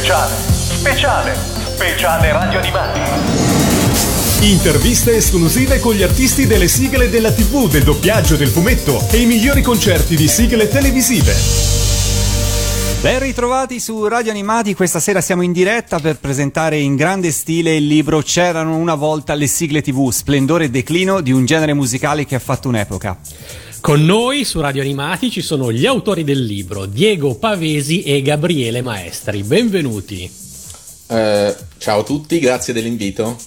Speciale, speciale, speciale radio animati. Interviste esclusive con gli artisti delle sigle della TV, del doppiaggio, del fumetto e i migliori concerti di sigle televisive. Ben ritrovati su Radio Animati, questa sera siamo in diretta per presentare in grande stile il libro C'erano una volta le sigle TV, splendore e declino di un genere musicale che ha fatto un'epoca. Con noi su Radio Animati ci sono gli autori del libro, Diego Pavesi e Gabriele Maestri. Benvenuti. Eh, ciao a tutti, grazie dell'invito.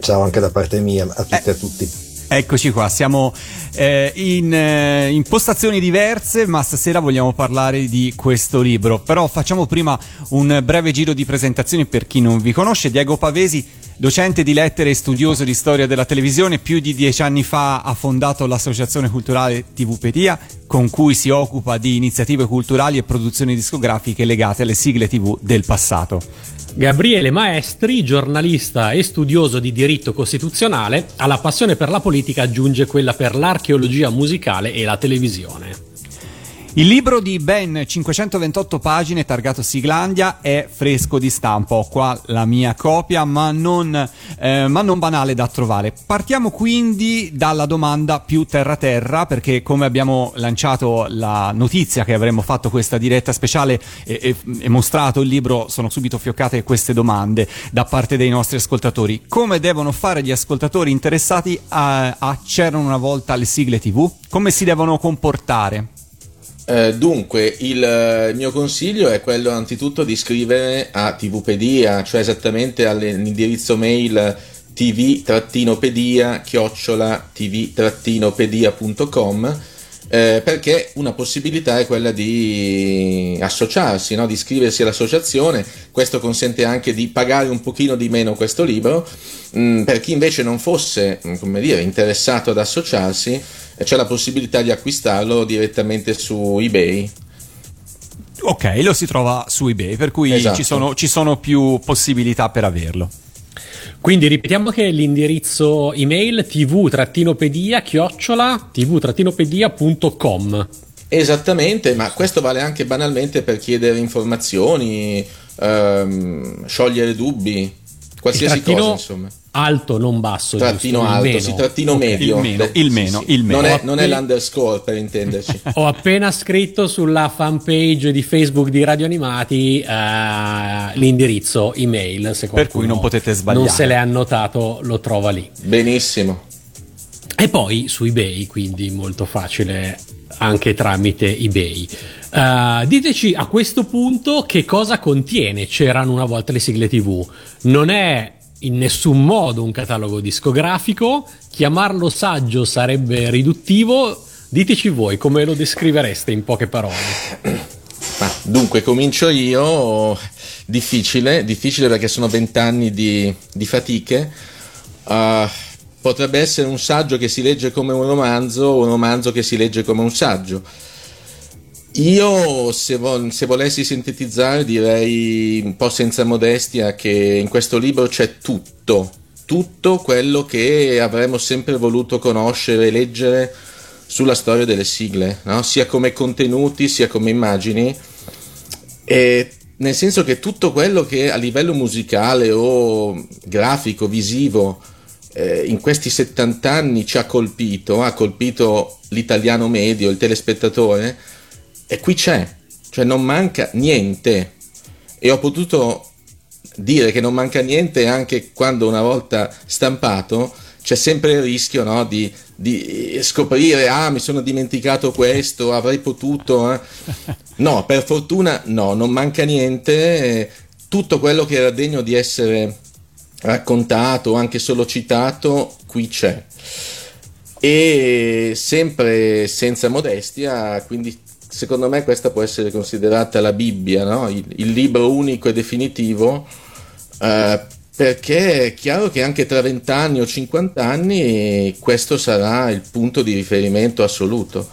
Ciao anche da parte mia, a tutti e eh, a tutti. Eccoci qua, siamo eh, in, eh, in, postazioni diverse, ma stasera vogliamo parlare di questo libro. Però facciamo prima un breve giro di presentazioni per chi non vi conosce. Diego Pavesi Docente di lettere e studioso di storia della televisione, più di dieci anni fa ha fondato l'associazione culturale TVpedia, con cui si occupa di iniziative culturali e produzioni discografiche legate alle sigle TV del passato. Gabriele Maestri, giornalista e studioso di diritto costituzionale, alla passione per la politica aggiunge quella per l'archeologia musicale e la televisione. Il libro di ben 528 pagine targato Siglandia è fresco di stampa, ho qua la mia copia ma non, eh, ma non banale da trovare. Partiamo quindi dalla domanda più terra-terra perché come abbiamo lanciato la notizia che avremmo fatto questa diretta speciale e, e, e mostrato il libro sono subito fioccate queste domande da parte dei nostri ascoltatori. Come devono fare gli ascoltatori interessati a, a C'erano una volta le sigle tv? Come si devono comportare? Eh, dunque, il, eh, il, mio consiglio è quello anzitutto di scrivere a TVpedia, cioè esattamente all'indirizzo mail tv-pedia chiocciola tv-pedia.com eh, perché una possibilità è quella di associarsi, no? di iscriversi all'associazione, questo consente anche di pagare un pochino di meno questo libro, mm, per chi invece non fosse come dire, interessato ad associarsi c'è la possibilità di acquistarlo direttamente su eBay. Ok, lo si trova su eBay, per cui esatto. ci, sono, ci sono più possibilità per averlo. Quindi ripetiamo che l'indirizzo email tv-pedia chiocciola tv-pedia.com Esattamente, ma questo vale anche banalmente per chiedere informazioni, ehm, sciogliere dubbi, qualsiasi cosa insomma alto, non basso. Trattino giusto? alto, meno. sì, trattino okay. medio. Il meno, il meno, sì, sì. il meno. Non, è, non è l'underscore per intenderci. Ho appena scritto sulla fanpage di Facebook di Radio Animati uh, l'indirizzo email. Se per cui non potete sbagliare. Non se l'è annotato, lo trova lì. Benissimo. E poi su eBay, quindi molto facile anche tramite eBay. Uh, diteci a questo punto che cosa contiene C'erano una volta le sigle TV. Non è in nessun modo un catalogo discografico, chiamarlo saggio sarebbe riduttivo. Diteci voi come lo descrivereste in poche parole. Ma, dunque, comincio io. Difficile, difficile perché sono vent'anni di, di fatiche. Uh, potrebbe essere un saggio che si legge come un romanzo o un romanzo che si legge come un saggio io, se, vo- se, volessi sintetizzare, direi un po' senza modestia che in questo libro c'è tutto, tutto quello che avremmo sempre voluto conoscere e leggere sulla storia delle sigle, no? sia come contenuti sia come immagini, e nel senso che tutto quello che a livello musicale o grafico, visivo, eh, in questi 70 anni ci ha colpito, ha colpito l'italiano medio, il telespettatore, e qui c'è, cioè non manca niente. E ho potuto dire che non manca niente anche quando una volta stampato c'è sempre il rischio no, di, di, scoprire, ah mi sono dimenticato questo, avrei potuto. Eh. No, per fortuna no, non manca niente. Tutto quello che era degno di essere raccontato, anche solo citato, qui c'è. E sempre senza modestia, quindi secondo me questa può essere considerata la Bibbia, no? il, il, libro unico e definitivo, eh, perché è chiaro che anche tra 20 anni o 50 anni questo sarà il punto di riferimento assoluto.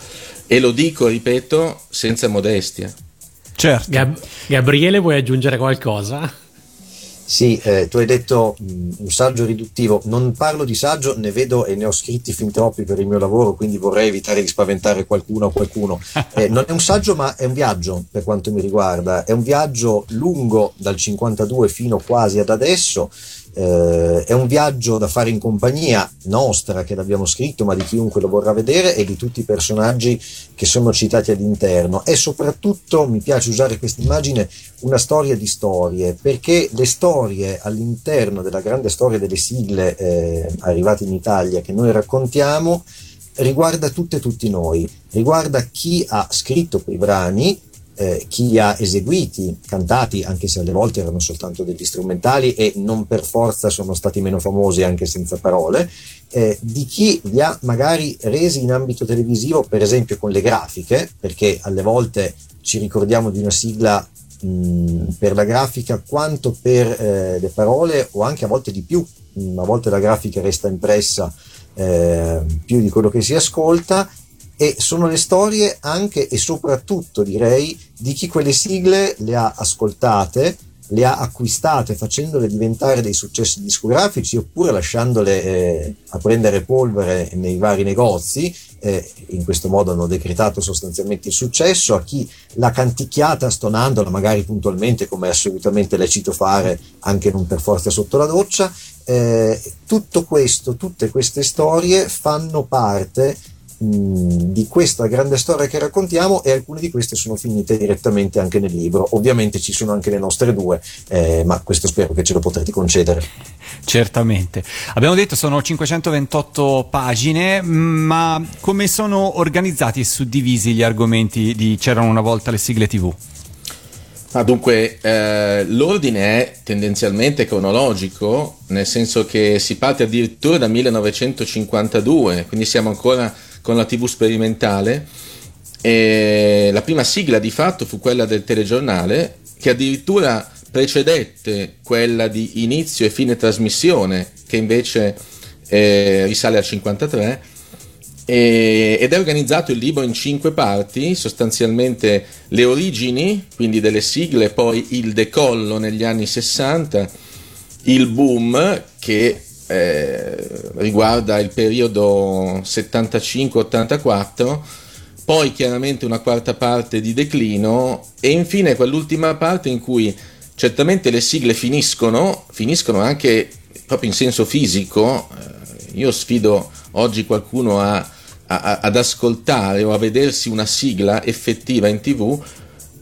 E lo dico, ripeto, senza modestia. Certo. Gab- Gabriele, vuoi aggiungere qualcosa? Sì, eh, tu hai detto mh, un saggio riduttivo, non parlo di saggio, ne vedo e ne ho scritti fin troppi per il mio lavoro, quindi vorrei evitare di spaventare qualcuno o qualcuno. Eh, non è un saggio ma è un viaggio per quanto mi riguarda, è un viaggio lungo dal 52 fino quasi ad adesso, eh, è un viaggio da fare in compagnia nostra che l'abbiamo scritto, ma di chiunque lo vorrà vedere e di tutti i personaggi che sono citati all'interno. E soprattutto mi piace usare questa immagine una storia di storie, perché le storie all'interno della grande storia delle sigle eh, arrivate in Italia che noi raccontiamo riguarda tutte e tutti noi, riguarda chi ha scritto quei brani, eh, chi li ha eseguiti, cantati, anche se alle volte erano soltanto degli strumentali e non per forza sono stati meno famosi anche senza parole, eh, di chi li ha magari resi in ambito televisivo, per esempio con le grafiche, perché alle volte ci ricordiamo di una sigla mh, per la grafica quanto per eh, le parole o anche a volte di più, mh, a volte la grafica resta impressa eh, più di quello che si ascolta e sono le storie anche e soprattutto direi di chi quelle sigle le ha ascoltate, le ha acquistate facendole diventare dei successi discografici oppure lasciandole eh, a prendere polvere nei vari negozi, eh, in questo modo hanno decretato sostanzialmente il successo, a chi l'ha canticchiata stonandola magari puntualmente come assolutamente lecito fare anche non per forza sotto la doccia. Eh, tutto questo, tutte queste storie fanno parte di questa grande storia che raccontiamo e alcune di queste sono finite direttamente anche nel libro. Ovviamente ci sono anche le nostre due, eh, ma questo spero che ce lo potrete concedere. Certamente. Abbiamo detto sono 528 pagine, ma come sono organizzati e suddivisi gli argomenti di C'erano una volta le sigle TV? Ah, dunque, eh, l'ordine è tendenzialmente cronologico, nel senso che si parte addirittura da 1952, quindi siamo ancora con la TV sperimentale. E la prima sigla di fatto fu quella del telegiornale, che addirittura precedette quella di inizio e fine trasmissione, che invece eh, risale al 53. E, ed è organizzato il libro in cinque parti, sostanzialmente le origini, quindi delle sigle, poi il decollo negli anni 60, il boom che eh, riguarda il periodo 75-84, poi chiaramente una quarta parte di declino e infine quell'ultima parte in cui certamente le sigle finiscono, finiscono anche proprio in senso fisico. Eh, io sfido oggi qualcuno a, a, ad ascoltare o a vedersi una sigla effettiva in tv,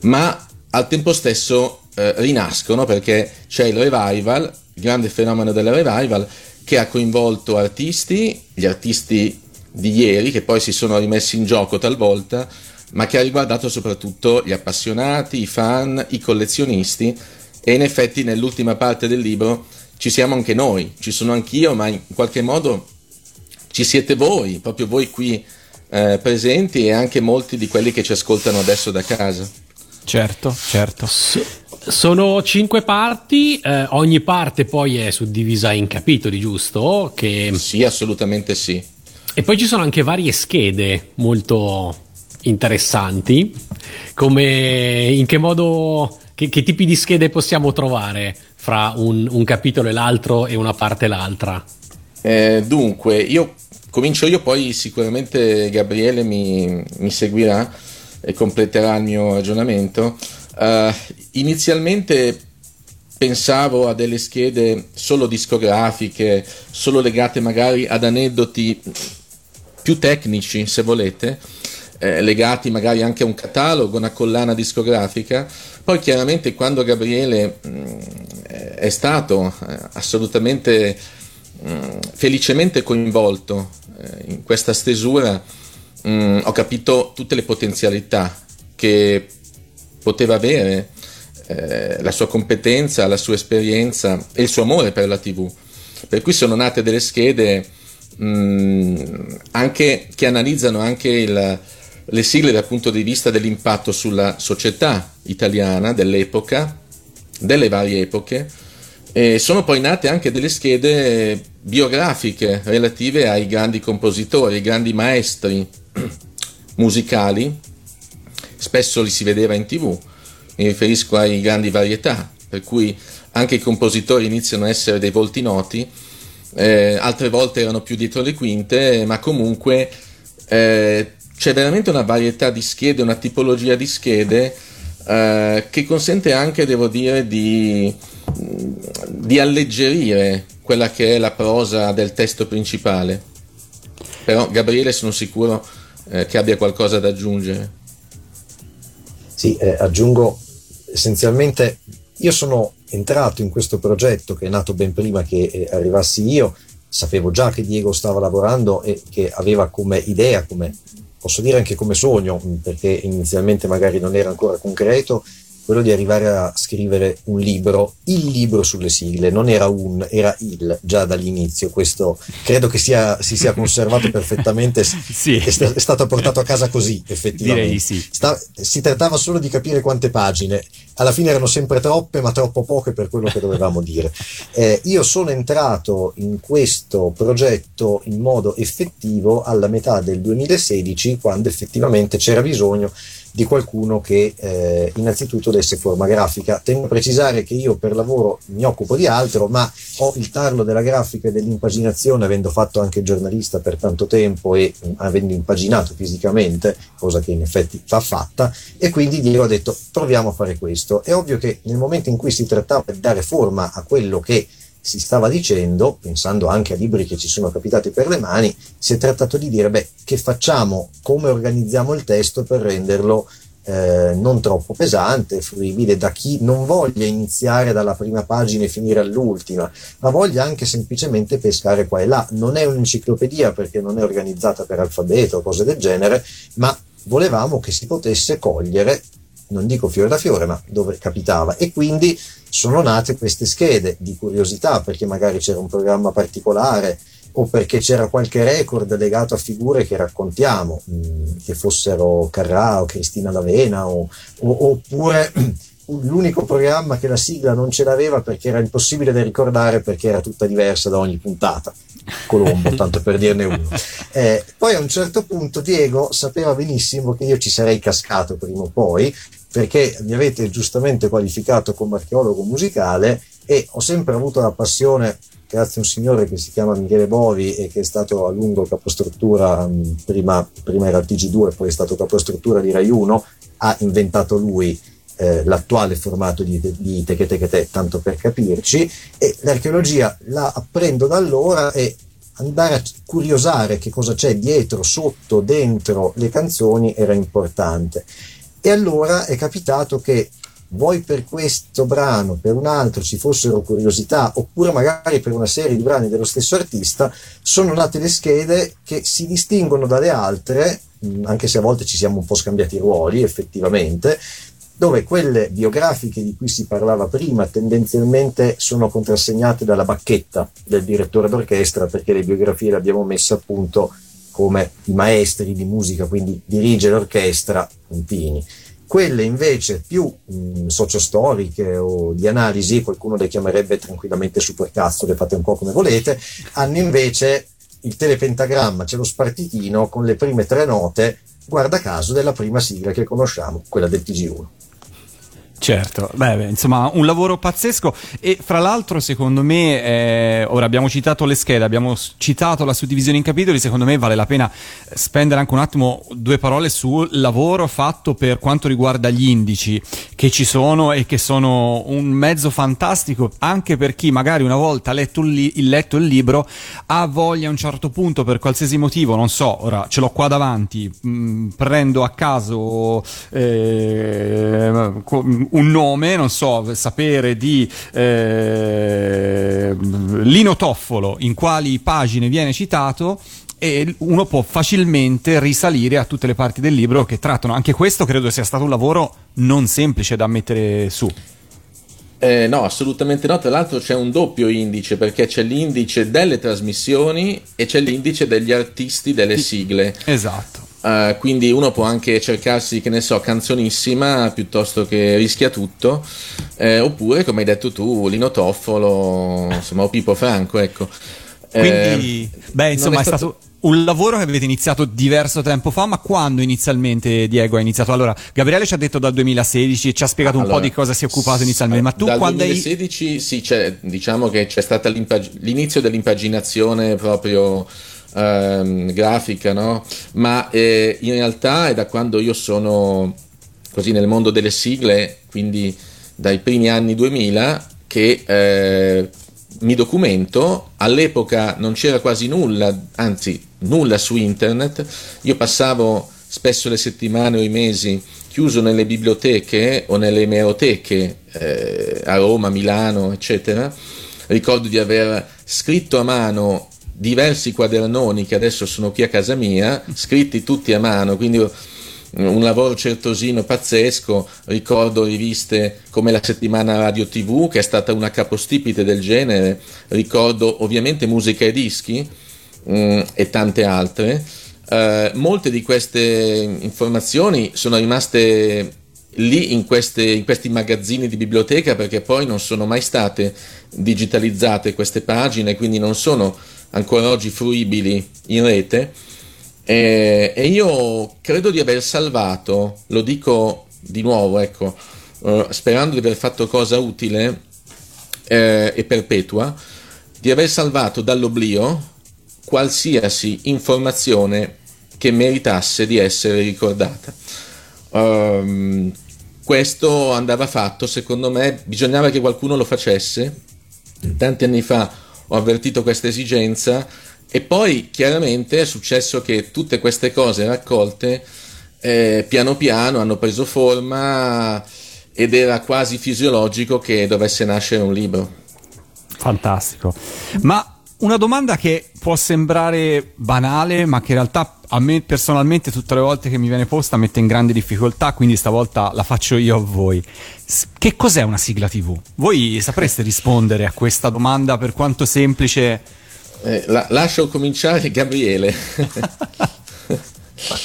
ma al tempo stesso eh, rinascono perché c'è il revival, il grande fenomeno del revival, che ha coinvolto artisti, gli artisti di ieri che poi si sono rimessi in gioco talvolta, ma che ha riguardato soprattutto gli appassionati, i fan, i collezionisti e in effetti nell'ultima parte del libro ci siamo anche noi, ci sono anch'io, ma in qualche modo ci siete voi, proprio voi qui eh, presenti e anche molti di quelli che ci ascoltano adesso da casa. Certo, certo. Sono cinque parti, eh, ogni parte poi è suddivisa in capitoli, giusto? Che... Sì, assolutamente sì. E poi ci sono anche varie schede molto interessanti, come in che modo, che, che tipi di schede possiamo trovare fra un, un, capitolo e l'altro e una parte e l'altra? Eh, dunque, io comincio io, poi sicuramente Gabriele mi, mi seguirà e completerà il mio ragionamento. Uh, inizialmente pensavo a delle schede solo discografiche, solo legate magari ad aneddoti più tecnici, se volete, eh, legati magari anche a un catalogo, una collana discografica. Poi chiaramente quando Gabriele mh, mm, è stato eh, assolutamente mh, mm, felicemente coinvolto eh, in questa stesura, mh, mm, ho capito tutte le potenzialità che poteva avere eh, la sua competenza, la sua esperienza e il suo amore per la TV. Per cui sono nate delle schede mh, mm, anche, che analizzano anche il, le sigle dal punto di vista dell'impatto sulla società italiana dell'epoca, delle varie epoche. E sono poi nate anche delle schede biografiche relative ai grandi compositori, ai grandi maestri musicali spesso li si vedeva in tv, mi riferisco ai grandi varietà, per cui anche i compositori iniziano a essere dei volti noti, eh, altre volte erano più dietro le quinte, ma comunque eh, c'è veramente una varietà di schede, una tipologia di schede eh, che consente anche, devo dire, di, di alleggerire quella che è la prosa del testo principale. Però Gabriele sono sicuro eh, che abbia qualcosa da aggiungere. Sì, eh, aggiungo essenzialmente, io sono entrato in questo progetto che è nato ben prima che eh, arrivassi io, sapevo già che Diego stava lavorando e che aveva come idea, come posso dire anche come sogno, perché inizialmente magari non era ancora concreto, quello di arrivare a scrivere un libro, il libro sulle sigle, non era un, era il già dall'inizio. Questo credo che sia, si sia conservato perfettamente, sì. è, st- è, stato portato a casa così, effettivamente. Direi sì. Sta- si trattava solo di capire quante pagine, alla fine erano sempre troppe, ma troppo poche per quello che dovevamo dire. Eh, io sono entrato in questo progetto in modo effettivo alla metà del 2016, quando effettivamente c'era bisogno di qualcuno che eh, innanzitutto desse forma grafica. Tengo a precisare che io per lavoro mi occupo di altro, ma ho il tarlo della grafica e dell'impaginazione, avendo fatto anche giornalista per tanto tempo e mh, avendo impaginato fisicamente, cosa che in effetti va fatta, e quindi Diego ha detto proviamo a fare questo. È ovvio che nel momento in cui si trattava di dare forma a quello che si stava dicendo, pensando anche a libri che ci sono capitati per le mani, si è trattato di dire, beh, che facciamo, come organizziamo il testo per renderlo eh, non troppo pesante, fruibile da chi non voglia iniziare dalla prima pagina e finire all'ultima, ma voglia anche semplicemente pescare qua e là. Non è un'enciclopedia perché non è organizzata per alfabeto o cose del genere, ma volevamo che si potesse cogliere, non dico fiore da fiore, ma dove capitava. E quindi sono nate queste schede di curiosità perché magari c'era un programma particolare o perché c'era qualche record legato a figure che raccontiamo, mm, che fossero Carrà o Cristina D'Avena o, o, oppure l'unico programma che la sigla non ce l'aveva perché era impossibile da ricordare perché era tutta diversa da ogni puntata. Colombo, tanto per dirne uno. Eh, poi a un certo punto Diego sapeva benissimo che io ci sarei cascato prima o poi perché mi avete giustamente qualificato come archeologo musicale e ho sempre avuto la passione, grazie a un signore che si chiama Michele Bovi e che è stato a lungo capostruttura, mm, prima, prima era TG2, poi è stato capostruttura di Rai 1, ha inventato lui eh, l'attuale formato di, di Teche Teche Te, tanto per capirci, e l'archeologia la apprendo da allora e andare a curiosare che cosa c'è dietro, sotto, dentro le canzoni era importante. E allora è capitato che vuoi per questo brano, per un altro ci fossero curiosità, oppure magari per una serie di brani dello stesso artista, sono nate le schede che si distinguono dalle altre, anche se a volte ci siamo un po' scambiati i ruoli effettivamente, dove quelle biografiche di cui si parlava prima tendenzialmente sono contrassegnate dalla bacchetta del direttore d'orchestra, perché le biografie le abbiamo messe appunto come i maestri di musica, quindi dirige l'orchestra, puntini. Quelle invece più mh, sociostoriche o di analisi, qualcuno le chiamerebbe tranquillamente supercazzo, le fate un po' come volete, hanno invece il telepentagramma, c'è lo spartitino con le prime tre note, guarda caso, della prima sigla che conosciamo, quella del TG1. Certo, beh, beh, insomma un lavoro pazzesco. E fra l'altro secondo me, eh, ora abbiamo citato le schede, abbiamo citato la suddivisione in capitoli, secondo me vale la pena spendere anche un attimo due parole sul lavoro fatto per quanto riguarda gli indici che ci sono e che sono un mezzo fantastico anche per chi magari una volta letto il, li- letto il libro ha voglia a un certo punto per qualsiasi motivo, non so, ora ce l'ho qua davanti, mh, mm, prendo a caso... Eh, un nome, non so, sapere di eh, Lino Toffolo, in quali pagine viene citato e uno può facilmente risalire a tutte le parti del libro che trattano. Anche questo credo sia stato un lavoro non semplice da mettere su. Eh, no, assolutamente no. Tra l'altro c'è un doppio indice perché c'è l'indice delle trasmissioni e c'è l'indice degli artisti delle sigle. Esatto. Uh, quindi uno può anche cercarsi, che ne so, canzonissima piuttosto che rischia tutto, eh, oppure come hai detto tu, Lino Toffolo, insomma, o Pippo Franco, ecco. Quindi, eh, beh, insomma, è, stato... stato un lavoro che avete iniziato diverso tempo fa, ma quando inizialmente Diego ha iniziato? Allora, Gabriele ci ha detto dal 2016 e ci ha spiegato allora, un po' di cosa si è occupato inizialmente, ma tu dal quando 2016 hai... sì, c'è, diciamo che c'è stato l'inizio dell'impaginazione proprio ehm, grafica, no? Ma eh, in realtà è da quando io sono così nel mondo delle sigle, quindi dai primi anni 2000, che eh, mi documento, all'epoca non c'era quasi nulla, anzi nulla su internet, io passavo spesso le settimane o i mesi chiuso nelle biblioteche o nelle emeroteche eh, a Roma, Milano, eccetera. Ricordo di aver scritto a mano diversi quadernoni che adesso sono qui a casa mia, scritti tutti a mano, quindi un lavoro certosino pazzesco, ricordo riviste come la settimana Radio TV che è stata una capostipite del genere, ricordo ovviamente musica e dischi mm, e tante altre. Uh, molte di queste informazioni sono rimaste lì in, queste, in, questi magazzini di biblioteca perché poi non sono mai state digitalizzate queste pagine, quindi non sono ancora oggi fruibili in rete e, e io credo di aver salvato, lo dico di nuovo, ecco, uh, sperando di aver fatto cosa utile eh, e perpetua, di aver salvato dall'oblio qualsiasi informazione che meritasse di essere ricordata. Um, questo andava fatto, secondo me, bisognava che qualcuno lo facesse. Tanti anni fa ho avvertito questa esigenza e poi chiaramente è successo che tutte queste cose raccolte eh, piano piano hanno preso forma ed era quasi fisiologico che dovesse nascere un libro. Fantastico. Ma una domanda che può sembrare banale, ma che in realtà a me personalmente tutte le volte che mi viene posta mette in grande difficoltà, quindi stavolta la faccio io a voi. Che cos'è una sigla TV? Voi sapreste rispondere a questa domanda per quanto semplice eh, la, lascio cominciare Gabriele.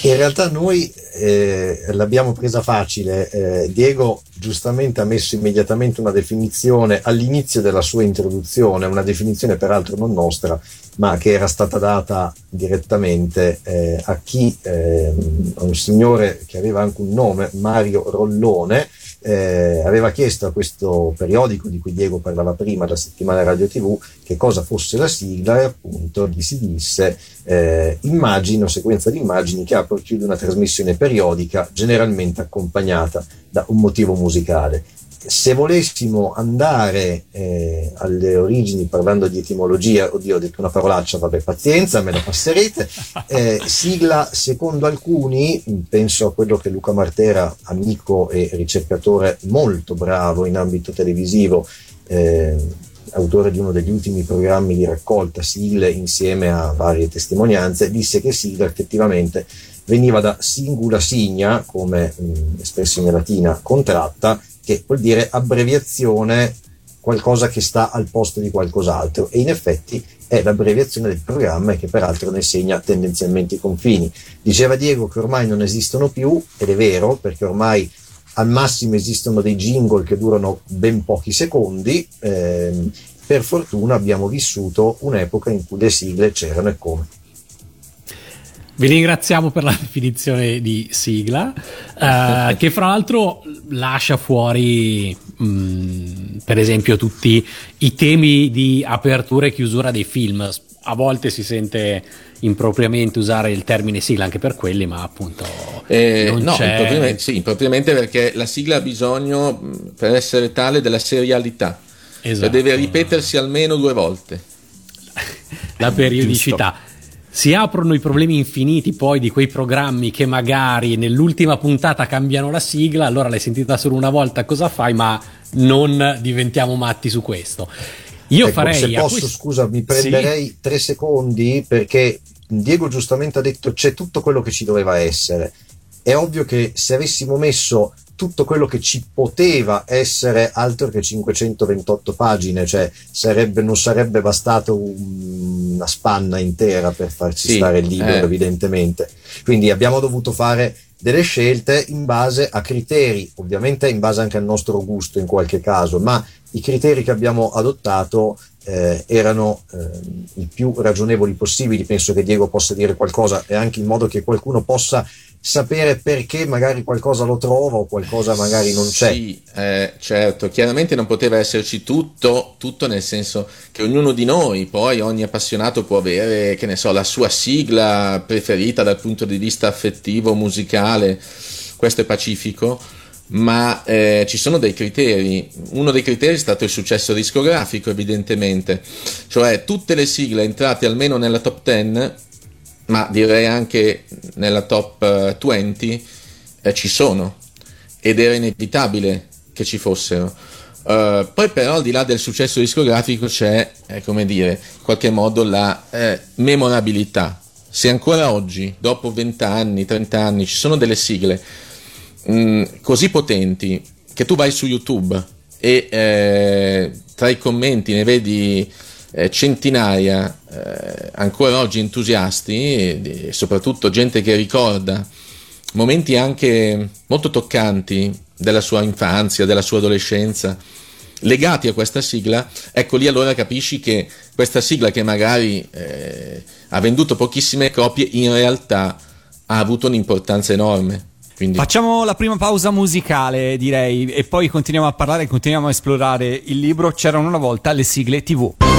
In realtà noi eh, l'abbiamo presa facile. Eh, Diego giustamente ha messo immediatamente una definizione all'inizio della sua introduzione, una definizione peraltro non nostra, ma che era stata data direttamente eh, a chi, eh, a un signore che aveva anche un nome, Mario Rollone, eh, aveva chiesto a questo periodico di cui Diego parlava prima, la settimana radio TV, che cosa fosse la sigla e appunto gli si disse eh, immagine o sequenza di immagini che apre o chiude una trasmissione periodica generalmente accompagnata da un motivo musicale se volessimo andare eh, alle origini parlando di etimologia, oddio ho detto una parolaccia, vabbè pazienza, me la passerete, eh, sigla secondo alcuni, penso a quello che Luca Martera, amico e ricercatore molto bravo in ambito televisivo, eh, autore di uno degli ultimi programmi di raccolta sigle insieme a varie testimonianze, disse che sigla effettivamente veniva da singula signa, come mh, espressione latina contratta, che vuol dire abbreviazione, qualcosa che sta al posto di qualcos'altro e in effetti è l'abbreviazione del programma che peraltro ne segna tendenzialmente i confini. Diceva Diego che ormai non esistono più ed è vero perché ormai al massimo esistono dei jingle che durano ben pochi secondi. Ehm, per fortuna abbiamo vissuto un'epoca in cui le sigle c'erano e come. Vi ringraziamo per la definizione di sigla, eh, che fra l'altro lascia fuori, mh, mm, per esempio, tutti i temi di apertura e chiusura dei film. A volte si sente impropriamente usare il termine sigla anche per quelli, ma appunto. Eh, no, impropriamente, sì, impropriamente perché la sigla ha bisogno, mm, per essere tale, della serialità. Esatto. Cioè deve ripetersi almeno due volte. la periodicità. Si aprono i problemi infiniti poi di quei programmi che magari nell'ultima puntata cambiano la sigla, allora l'hai sentita solo una volta, cosa fai? Ma non diventiamo matti su questo. Io ecco, farei. Se posso, questo... scusa, mi prenderei sì. tre secondi perché Diego giustamente ha detto c'è tutto quello che ci doveva essere. È ovvio che se avessimo messo tutto quello che ci poteva essere altro che 528 pagine, cioè sarebbe, non sarebbe bastato un, una spanna intera per farci sì, stare libero, eh. evidentemente. Quindi abbiamo dovuto fare delle scelte in base a criteri, ovviamente in base anche al nostro gusto in qualche caso, ma i criteri che abbiamo adottato eh, erano eh, i più ragionevoli possibili. Penso che Diego possa dire qualcosa e anche in modo che qualcuno possa sapere perché magari qualcosa lo trova o qualcosa magari non c'è. Sì, eh, certo, chiaramente non poteva esserci tutto, tutto nel senso che ognuno di noi, poi ogni appassionato può avere, che ne so, la sua sigla preferita dal punto di vista affettivo, musicale, questo è pacifico, ma eh, ci sono dei criteri. Uno dei criteri è stato il successo discografico, evidentemente, cioè tutte le sigle entrate almeno nella top 10 ma direi anche nella top 20 eh, eh, ci sono ed era inevitabile che ci fossero. Uh, poi però al di là del successo discografico c'è, eh, come dire, in qualche modo la eh, memorabilità. Se ancora oggi, dopo 20 anni, 30 anni, ci sono delle sigle mh, mm, così potenti che tu vai su YouTube e eh, tra i commenti ne vedi centinaia eh, ancora oggi entusiasti e soprattutto gente che ricorda momenti anche molto toccanti della sua infanzia, della sua adolescenza, legati a questa sigla, ecco lì allora capisci che questa sigla che magari eh, ha venduto pochissime copie, in realtà ha avuto un'importanza enorme. Quindi... Facciamo la prima pausa musicale, direi, e poi continuiamo a parlare, continuiamo a esplorare il libro. C'erano una volta le sigle TV.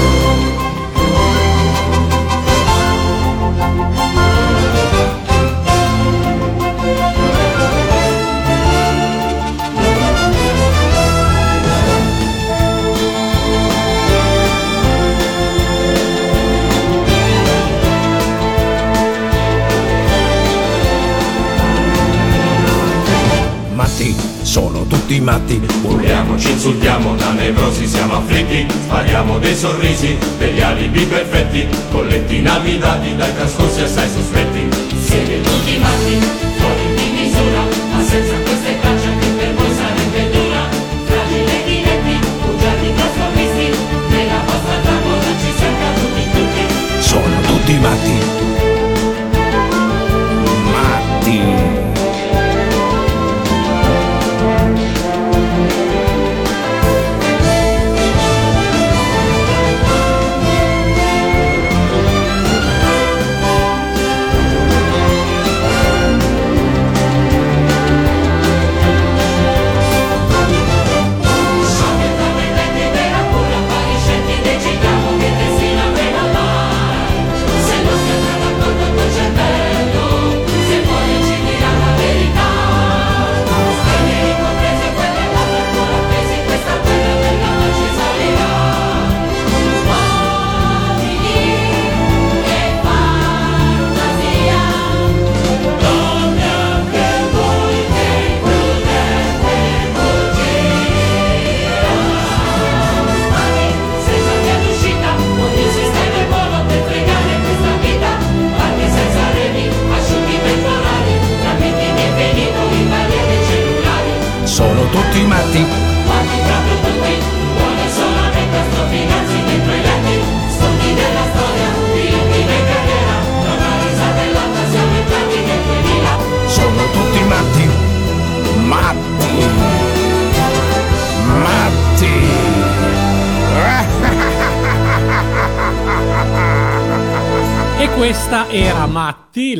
Tutti matti. Urliamo, ci insultiamo, da nevrosi siamo afflitti, spariamo dei sorrisi, degli alibi perfetti, colletti inamidati dai trascorsi assai sospetti. Siete tutti matti, fuori di misura, ma senza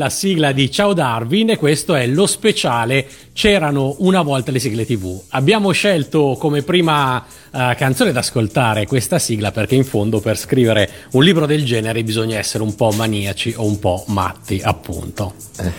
la sigla di Ciao Darwin e questo è lo speciale C'erano una volta le sigle TV. Abbiamo scelto come prima uh, canzone da ascoltare questa sigla perché in fondo per scrivere un libro del genere bisogna essere un po' maniaci o un po' matti, appunto. Eh.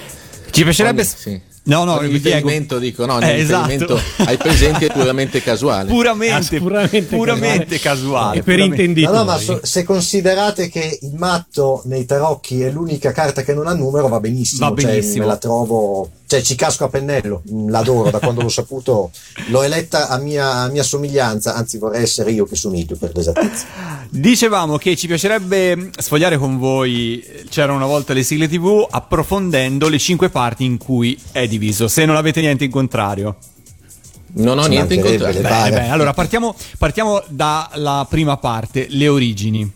Ci piacerebbe... Sì No, no, il riferimento dico, no, eh, riferimento esatto. ai presenti è puramente casuale. Puramente, ah, puramente, puramente casuale. E per intenditori. No, no, ma so, se considerate che il matto nei tarocchi è l'unica carta che non ha numero, va benissimo. Va benissimo. Cioè, me la trovo cioè ci casco a pennello, l'adoro, da quando l'ho saputo l'ho eletta a mia, a mia, somiglianza, anzi vorrei essere io che somiglio per l'esattezza. Dicevamo che ci piacerebbe sfogliare con voi C'era una volta le sigle tv approfondendo le cinque parti in cui è diviso, se non avete niente in contrario. Non ho niente in contrario. Allora partiamo, partiamo dalla prima parte, le origini.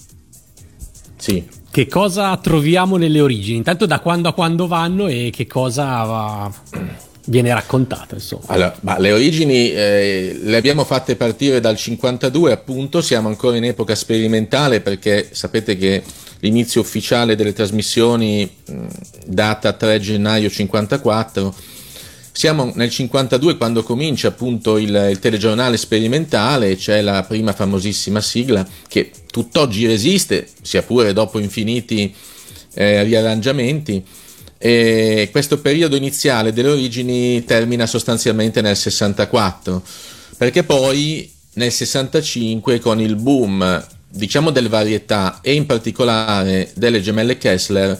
Sì. Che cosa troviamo nelle origini? Intanto da quando a quando vanno e che cosa viene raccontato, insomma. Allora, ma le origini eh, le abbiamo fatte partire dal 52, appunto, siamo ancora in epoca sperimentale perché sapete che l'inizio ufficiale delle trasmissioni mh, data 3 gennaio 54. Siamo nel 52 quando comincia appunto il, il telegiornale sperimentale, c'è la prima famosissima sigla che tutt'oggi resiste, sia pure dopo infiniti eh, riarrangiamenti. E questo periodo iniziale delle origini termina sostanzialmente nel 64, perché poi nel 65 con il boom diciamo del varietà e in particolare delle gemelle Kessler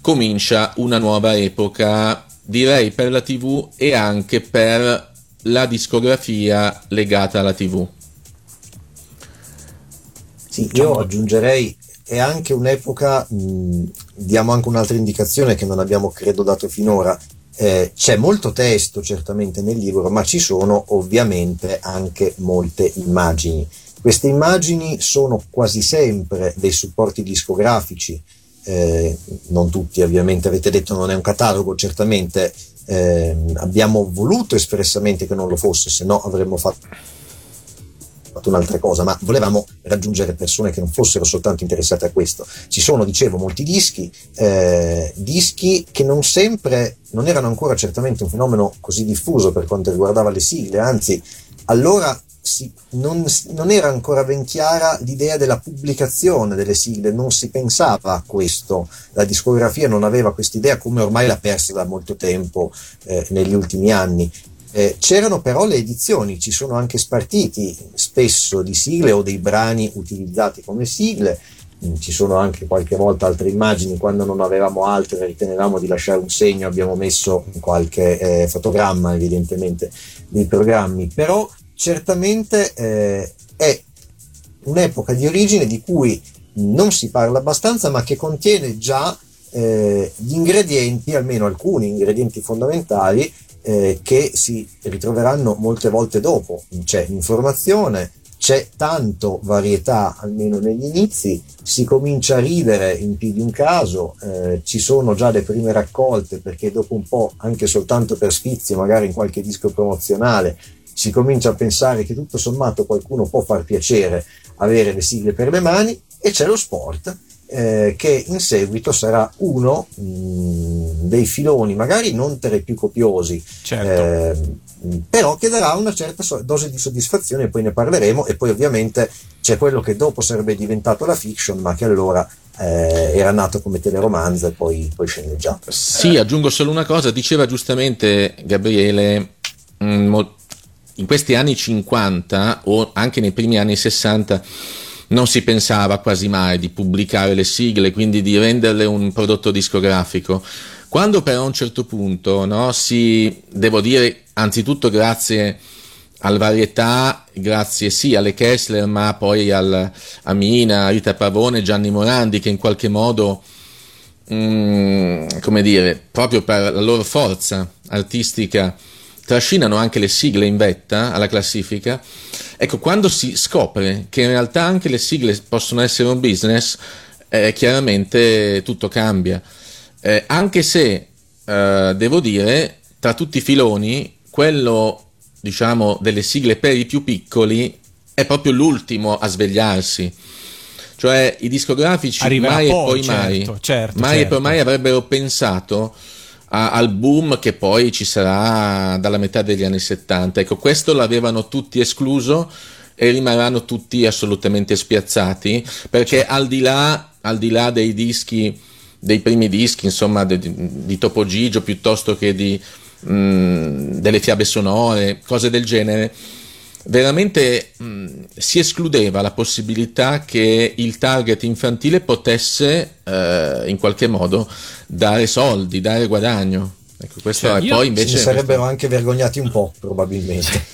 comincia una nuova epoca direi per la TV e anche per la discografia legata alla TV. Sì, io aggiungerei, è anche un'epoca, mh, diamo anche un'altra indicazione che non abbiamo credo dato finora, eh, c'è molto testo certamente nel libro, ma ci sono ovviamente anche molte immagini. Queste immagini sono quasi sempre dei supporti discografici, eh, non tutti ovviamente, avete detto non è un catalogo, certamente eh, abbiamo voluto espressamente che non lo fosse, se no avremmo fatto un'altra cosa, ma volevamo raggiungere persone che non fossero soltanto interessate a questo. Ci sono, dicevo, molti dischi, eh, dischi che non sempre, non erano ancora certamente un fenomeno così diffuso per quanto riguardava le sigle, anzi, allora si, non, non, era ancora ben chiara l'idea della pubblicazione delle sigle, non si pensava a questo, la discografia non aveva quest'idea come ormai l'ha persa da molto tempo eh, negli ultimi anni. Eh, c'erano però le edizioni, ci sono anche spartiti spesso di sigle o dei brani utilizzati come sigle, mm, ci sono anche qualche volta altre immagini, quando non avevamo altre ritenevamo di lasciare un segno, abbiamo messo qualche eh, fotogramma evidentemente dei programmi, però certamente eh, è un'epoca di origine di cui non si parla abbastanza ma che contiene già eh, gli ingredienti, almeno alcuni ingredienti fondamentali eh, che si ritroveranno molte volte dopo. C'è informazione, c'è tanto varietà, almeno negli inizi, si comincia a ridere in più di un caso, eh, ci sono già le prime raccolte perché dopo un po', anche soltanto per sfizio, magari in qualche disco promozionale, si comincia a pensare che tutto sommato qualcuno può far piacere avere le sigle per le mani e c'è lo sport eh, che in seguito sarà uno mh, dei filoni, magari non tra i più copiosi, Certo. eh, però che darà una certa so- dose di soddisfazione, poi ne parleremo, e poi ovviamente c'è quello che dopo sarebbe diventato la fiction, ma che allora eh, era nato come teleromanzo e poi, poi sceneggiato. Sì, aggiungo solo una cosa, diceva giustamente Gabriele, mh, mo- in questi anni 50 o anche nei primi anni 60 non si pensava quasi mai di pubblicare le sigle, quindi di renderle un prodotto discografico. Quando però a un certo punto, no, si, devo dire, anzitutto grazie al varietà, grazie sì alle Kessler, ma poi al, a Mina, Rita Pavone, Gianni Morandi, che in qualche modo, mm, come dire, proprio per la loro forza artistica, trascinano anche le sigle in vetta alla classifica. Ecco, quando si scopre che in realtà anche le sigle possono essere un business, eh, chiaramente tutto cambia. Eh, anche se, eh, devo dire, tra tutti i filoni, quello, diciamo, delle sigle per i più piccoli è proprio l'ultimo a svegliarsi. Cioè, i discografici Arriverà mai poi, e poi mai, certo, certo, mai e certo. poi mai avrebbero pensato a- al boom che poi ci sarà dalla metà degli anni 70. Ecco, questo l'avevano tutti escluso e rimarranno tutti assolutamente spiazzati perché al di là, al di là dei dischi, dei primi dischi, insomma, di, di Topo Gigio piuttosto che di, mh, delle fiabe sonore, cose del genere, veramente mh, si escludeva la possibilità che il target infantile potesse eh, in qualche modo dare soldi, dare guadagno. Ecco, questo Cioè, io- poi invece ne sarebbero anche vergognati un po', probabilmente.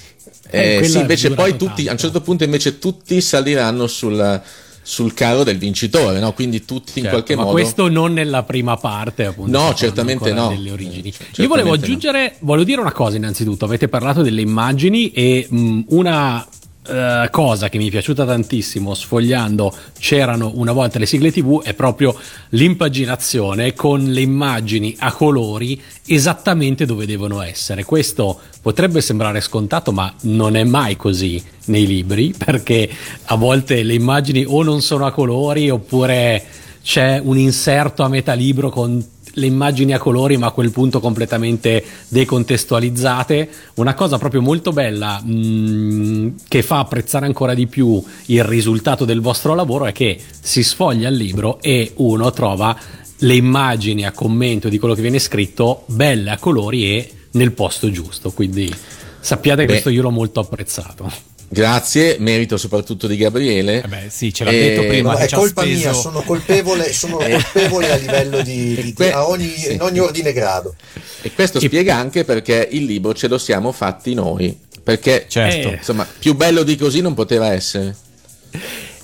eh, Eh, sì, invece poi tanto. tutti, a un certo punto invece tutti saliranno sul, sul carro del vincitore, no? quindi tutti in Certo, qualche ma modo... questo non nella prima parte, appunto. No, certamente no. Delle origini. Certamente Io volevo no. aggiungere, volevo dire una cosa innanzitutto. Avete parlato delle immagini e mh, una Uh, cosa che mi è piaciuta tantissimo sfogliando c'erano una volta le sigle tv è proprio l'impaginazione con le immagini a colori esattamente dove devono essere. Questo potrebbe sembrare scontato ma non è mai così nei libri perché a volte le immagini o non sono a colori oppure c'è un inserto a metà libro con le immagini a colori ma a quel punto completamente decontestualizzate. Una cosa proprio molto bella mh, mm, che fa apprezzare ancora di più il risultato del vostro lavoro è che si sfoglia il libro e uno trova le immagini a commento di quello che viene scritto belle a colori e nel posto giusto. Quindi sappiate che Beh. questo io l'ho molto apprezzato Grazie, merito soprattutto di Gabriele. Eh beh, sì, ce l'ha detto prima. No, è colpa speso- mia, sono colpevole, sono colpevole a livello di, di- Que- a ogni, sì. in ogni ordine e grado. E questo spiega anche perché il libro ce lo siamo fatti noi. Perché, Certo. Eh. insomma, più bello di così non poteva essere.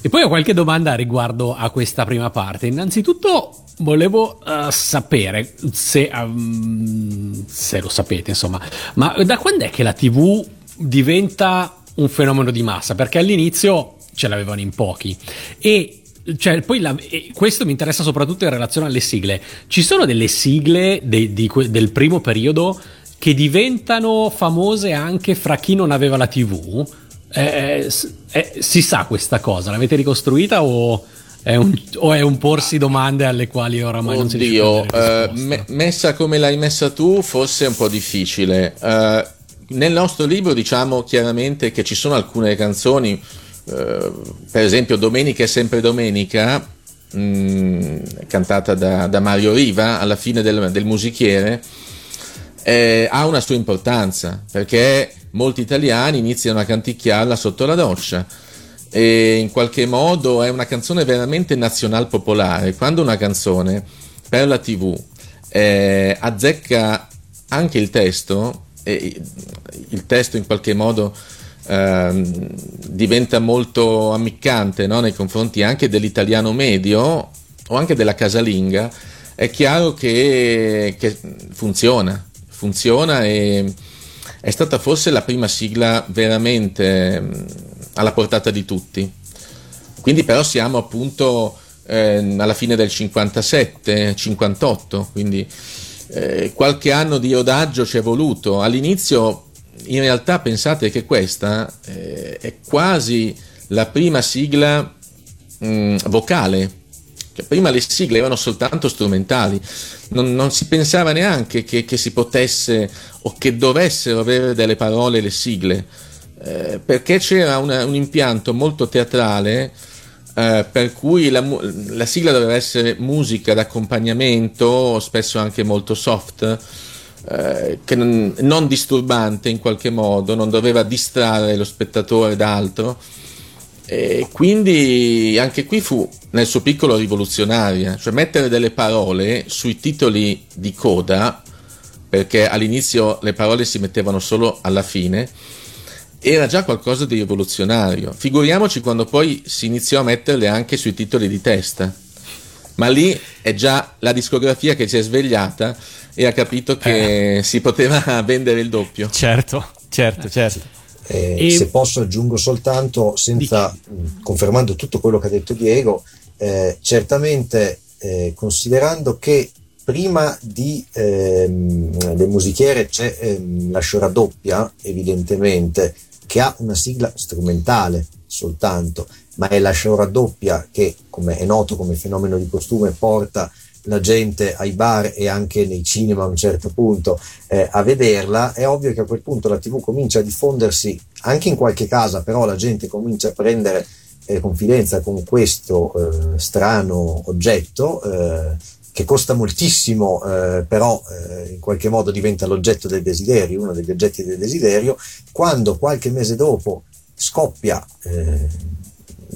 E poi ho qualche domanda riguardo a questa prima parte. Innanzitutto volevo eh, sapere se, ehm, se lo sapete, insomma, ma da quando è che la TV diventa un fenomeno di massa? Perché all'inizio ce l'avevano in pochi e cioè, poi la- questo mi interessa soprattutto in relazione alle sigle. Ci sono delle sigle de- que- del primo periodo che diventano famose anche fra chi non aveva la TV? Eh, s- eh, si sa questa cosa? L'avete ricostruita o è un, o è un porsi domande alle quali oramai non si riesce Oddio, a dare eh, me- messa come l'hai messa tu, forse è un po' difficile. Eh, nel nostro libro diciamo chiaramente che ci sono alcune canzoni, eh, per esempio Domenica è sempre domenica, mh, cantata da, da Mario Riva alla fine del, del musichiere, eh, ha una sua importanza perché molti italiani iniziano a canticchiarla sotto la doccia e in qualche modo è una canzone veramente nazional popolare. Quando una canzone per la TV eh, azzecca anche il testo, e il testo in qualche modo ehm, diventa molto ammiccante no? nei confronti anche dell'italiano medio o anche della casalinga, è chiaro che, che funziona, funziona e è stata forse la prima sigla veramente mh, alla portata di tutti. Quindi però siamo appunto eh, alla fine del 57, 58, quindi eh, qualche anno di rodaggio ci è voluto. All'inizio in realtà pensate che questa eh, è quasi la prima sigla mh, vocale. Cioè, prima le sigle erano soltanto strumentali, non, non si pensava neanche che, che si potesse o che dovessero avere delle parole le sigle, eh, perché c'era una- un impianto molto teatrale eh, per cui la, la sigla doveva essere musica d'accompagnamento, spesso anche molto soft, eh, che non, non disturbante in qualche modo, non doveva distrarre lo spettatore da altro. E quindi anche qui fu nel suo piccolo rivoluzionaria, cioè mettere delle parole sui titoli di coda, perché all'inizio le parole si mettevano solo alla fine, era già qualcosa di rivoluzionario. Figuriamoci quando poi si iniziò a metterle anche sui titoli di testa. Ma lì è già la discografia che si è svegliata e ha capito che si poteva vendere il doppio. Certo, certo, certo. Eh, E- Se posso aggiungo soltanto, senza, mh, confermando tutto quello che ha detto Diego, eh, certamente eh, considerando che prima di ehm, le musichiere c'è ehm, la sciora doppia, evidentemente, che ha una sigla strumentale soltanto, ma è la sciora doppia che, come è noto come fenomeno di costume, porta la gente ai bar e anche nei cinema a un certo punto eh, a vederla, è ovvio che a quel punto la TV comincia a diffondersi anche in qualche casa, però la gente comincia a prendere eh, confidenza con questo eh, strano oggetto eh, che costa moltissimo, eh, però eh, in qualche modo diventa l'oggetto del desiderio, uno degli oggetti del desiderio, quando qualche mese dopo scoppia eh,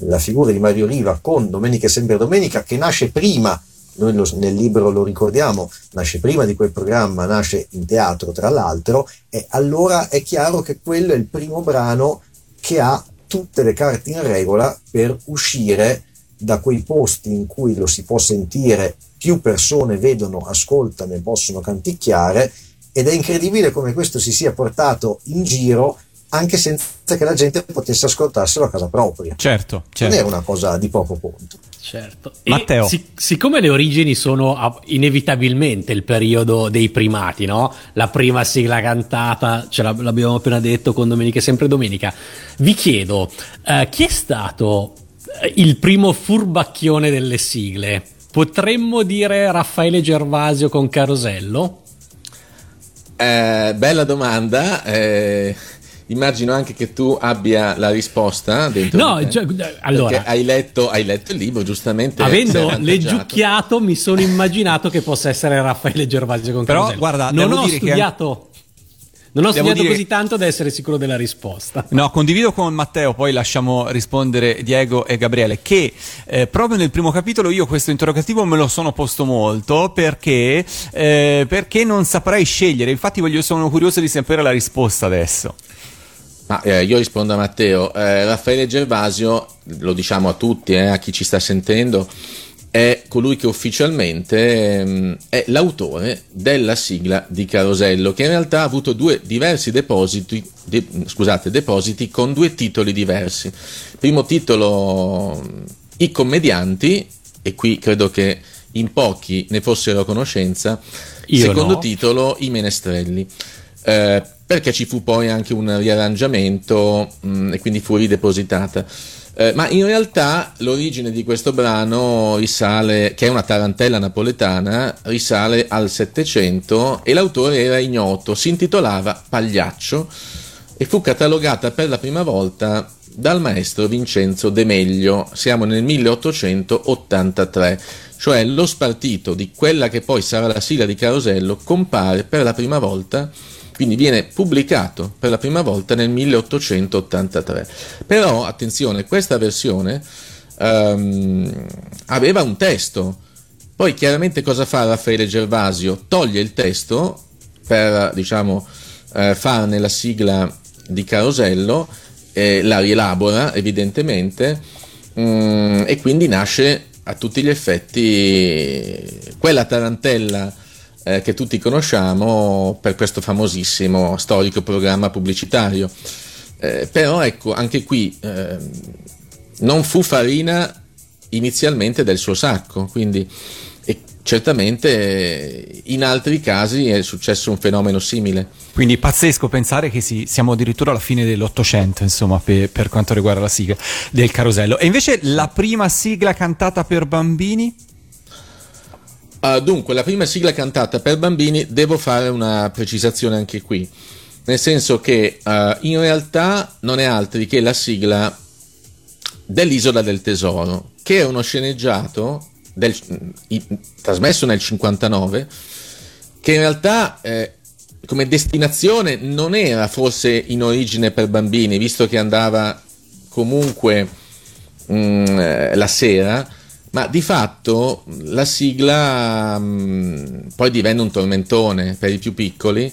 la figura di Mario Riva con Domenica è sempre domenica, che nasce prima noi lo- nel libro lo ricordiamo, nasce prima di quel programma, nasce in teatro tra l'altro, e allora è chiaro che quello è il primo brano che ha tutte le carte in regola per uscire da quei posti in cui lo si può sentire, più persone vedono, ascoltano e possono canticchiare, ed è incredibile come questo si sia portato in giro anche senza che la gente potesse ascoltarselo a casa propria. Certo, certo. Non è una cosa di poco conto. Certo. Matteo. E sic- siccome le origini sono a- inevitabilmente il periodo dei primati, no? La prima sigla cantata, ce l'ab- l'abbiamo appena detto con Domenica e sempre Domenica. Vi chiedo, eh, chi è stato eh, il primo furbacchione delle sigle? Potremmo dire Raffaele Gervasio con Carosello? Eh, bella domanda. eh, immagino anche che tu abbia la risposta dentro. No, di te. cioè, Perché allora, hai letto, hai letto il libro, giustamente. sei avendo leggiucchiato mi sono immaginato che possa essere Raffaele Gervasio con Però, Carosello. guarda, non devo ho dire che- studiato... Non ho Devo studiato dire- così tanto da essere sicuro della risposta. No, condivido con Matteo, poi lasciamo rispondere Diego e Gabriele, che eh, proprio nel primo capitolo io questo interrogativo me lo sono posto molto perché, eh, perché non saprei scegliere, infatti voglio, sono curioso di sapere la risposta adesso. Ma eh, io rispondo a Matteo. Eh, Raffaele Gervasio, lo diciamo a tutti, eh, a chi ci sta sentendo, è colui che ufficialmente ehm, è l'autore della sigla di Carosello, che in realtà ha avuto due diversi depositi, de- scusate, depositi con due titoli diversi. Primo titolo I commedianti, e qui credo che in pochi ne fossero a conoscenza. Io Secondo no. titolo I menestrelli. Eh, perché ci fu poi anche un riarrangiamento mh, e quindi fu ridepositata. Eh, ma in realtà l'origine di questo brano risale, che è una tarantella napoletana, risale al Settecento e l'autore era ignoto, si intitolava Pagliaccio e fu catalogata per la prima volta dal maestro Vincenzo De Meglio, siamo nel 1883, cioè lo spartito di quella che poi sarà la sigla di Carosello compare per la prima volta, quindi viene pubblicato per la prima volta nel 1883. Però attenzione, questa versione ehm, aveva un testo, poi chiaramente cosa fa Raffaele Gervasio? Toglie il testo per diciamo eh, farne la sigla di Carosello, eh, la rielabora evidentemente mm, e quindi nasce a tutti gli effetti quella tarantella eh, che tutti conosciamo per questo famosissimo storico programma pubblicitario. Eh, però ecco, anche qui eh, non fu farina inizialmente del suo sacco, quindi certamente in altri casi è successo un fenomeno simile. Quindi pazzesco pensare che si- siamo addirittura alla fine dell'Ottocento, insomma, pe- per quanto riguarda la sigla del carosello. E invece la prima sigla cantata per bambini? Uh, dunque, la prima sigla cantata per bambini, devo fare una precisazione anche qui, nel senso che uh, in realtà non è altri che la sigla dell'Isola del Tesoro, che è uno sceneggiato del- i- trasmesso nel 59, che in realtà eh, come destinazione non era forse in origine per bambini, visto che andava comunque mm, eh, la sera, ma di fatto la sigla mm, poi divenne un tormentone per i più piccoli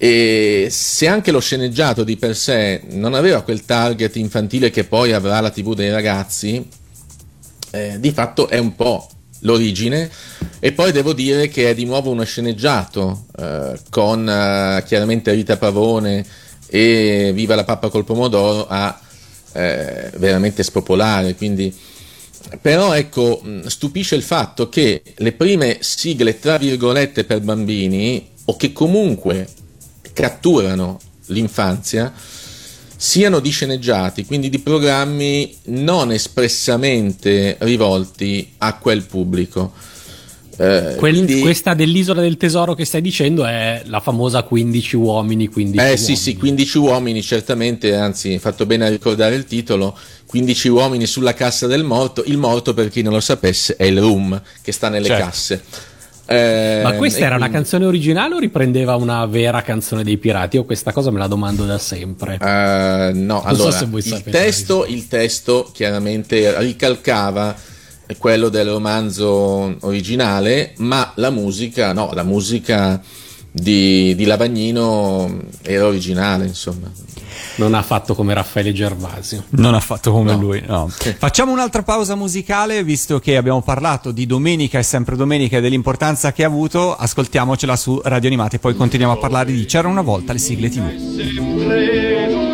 e se anche lo sceneggiato di per sé non aveva quel target infantile che poi avrà la TV dei ragazzi, eh, di fatto è un po' l'origine. E poi devo dire che è di nuovo uno sceneggiato eh, con eh, chiaramente Rita Pavone e Viva la pappa col pomodoro a eh, veramente spopolare. Quindi però ecco mh, stupisce il fatto che le prime sigle tra virgolette per bambini o che comunque catturano l'infanzia siano di sceneggiati, quindi di programmi non espressamente rivolti a quel pubblico. Eh, Quel- quindi- Questa dell'isola del tesoro che stai dicendo è la famosa 15 uomini, 15 Eh uomini. sì, sì, 15 uomini, certamente, anzi, hai fatto bene a ricordare il titolo, 15 uomini sulla cassa del morto, il morto per chi non lo sapesse è il room che sta nelle Certo. casse. Eh, Ma questa e era una quindi- canzone originale o riprendeva una vera canzone dei pirati? Io questa cosa me la domando da sempre. Eh, no, so allora se voi il testo, il testo chiaramente ricalcava quello del romanzo originale, ma la musica, no, la musica di, di Lavagnino era originale, insomma. Non ha fatto come Raffaele Gervasio. Non ha fatto come No. lui, no. Facciamo un'altra pausa musicale, visto che abbiamo parlato di domenica e sempre domenica e dell'importanza che ha avuto. Ascoltiamocela su Radio Animati, poi continuiamo a parlare di C'era una volta le sigle TV.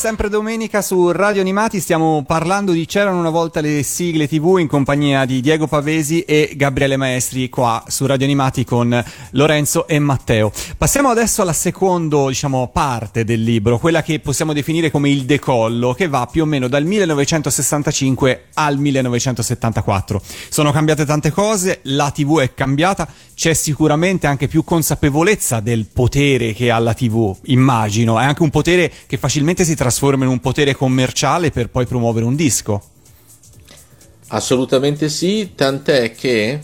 Sempre domenica su Radio Animati, stiamo parlando di C'erano una volta le sigle TV in compagnia di Diego Pavesi e Gabriele Maestri qua su Radio Animati con Lorenzo e Matteo. Passiamo adesso alla seconda, diciamo, parte del libro, quella che possiamo definire come il decollo, che va più o meno dal 1965 al 1974. Sono cambiate tante cose, la TV è cambiata, c'è sicuramente anche più consapevolezza del potere che ha la TV, immagino, è anche un potere che facilmente si trasforma in un potere commerciale per poi promuovere un disco. Assolutamente sì, tant'è che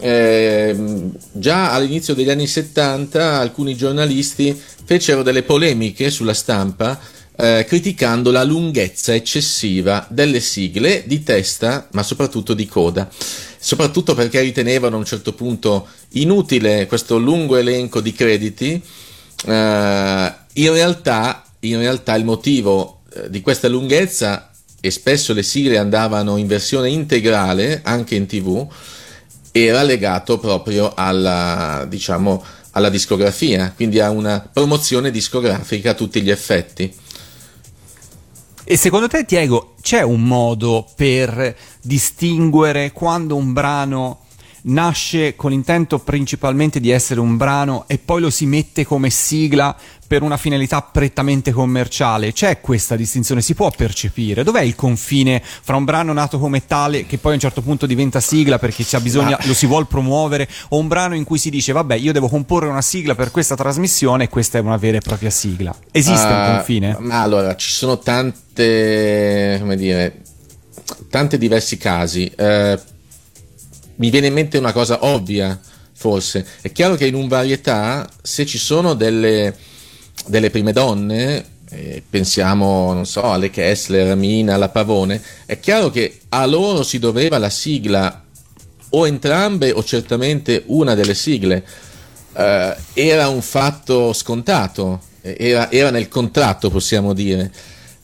ehm, già all'inizio degli anni 70 alcuni giornalisti fecero delle polemiche sulla stampa eh, criticando la lunghezza eccessiva delle sigle di testa, ma soprattutto di coda. Soprattutto perché ritenevano a un certo punto inutile questo lungo elenco di crediti. Eh, in, realtà, in realtà il motivo eh, di questa lunghezza e spesso le sigle andavano in versione integrale anche in tv era legato proprio alla, diciamo, alla discografia, quindi a una promozione discografica a tutti gli effetti. E secondo te, Diego, c'è un modo per distinguere quando un brano nasce con l'intento principalmente di essere un brano e poi lo si mette come sigla per una finalità prettamente commerciale? C'è questa distinzione? Si può percepire? Dov'è il confine fra un brano nato come tale che poi a un certo punto diventa sigla perché c'è bisogno, lo si vuole promuovere o un brano in cui si dice vabbè io devo comporre una sigla per questa trasmissione e questa è una vera e propria sigla? Esiste un Ah, confine? Ma allora, ci sono tante, come dire, tanti diversi casi. Eh, mi viene in mente una cosa ovvia, forse. È chiaro che in un varietà, se ci sono delle, delle prime donne, eh, pensiamo, non so, alle Kessler, Mina, alla Pavone, è chiaro che a loro si doveva la sigla o entrambe o certamente una delle sigle. Eh, era un fatto scontato, eh, era, era nel contratto, possiamo dire.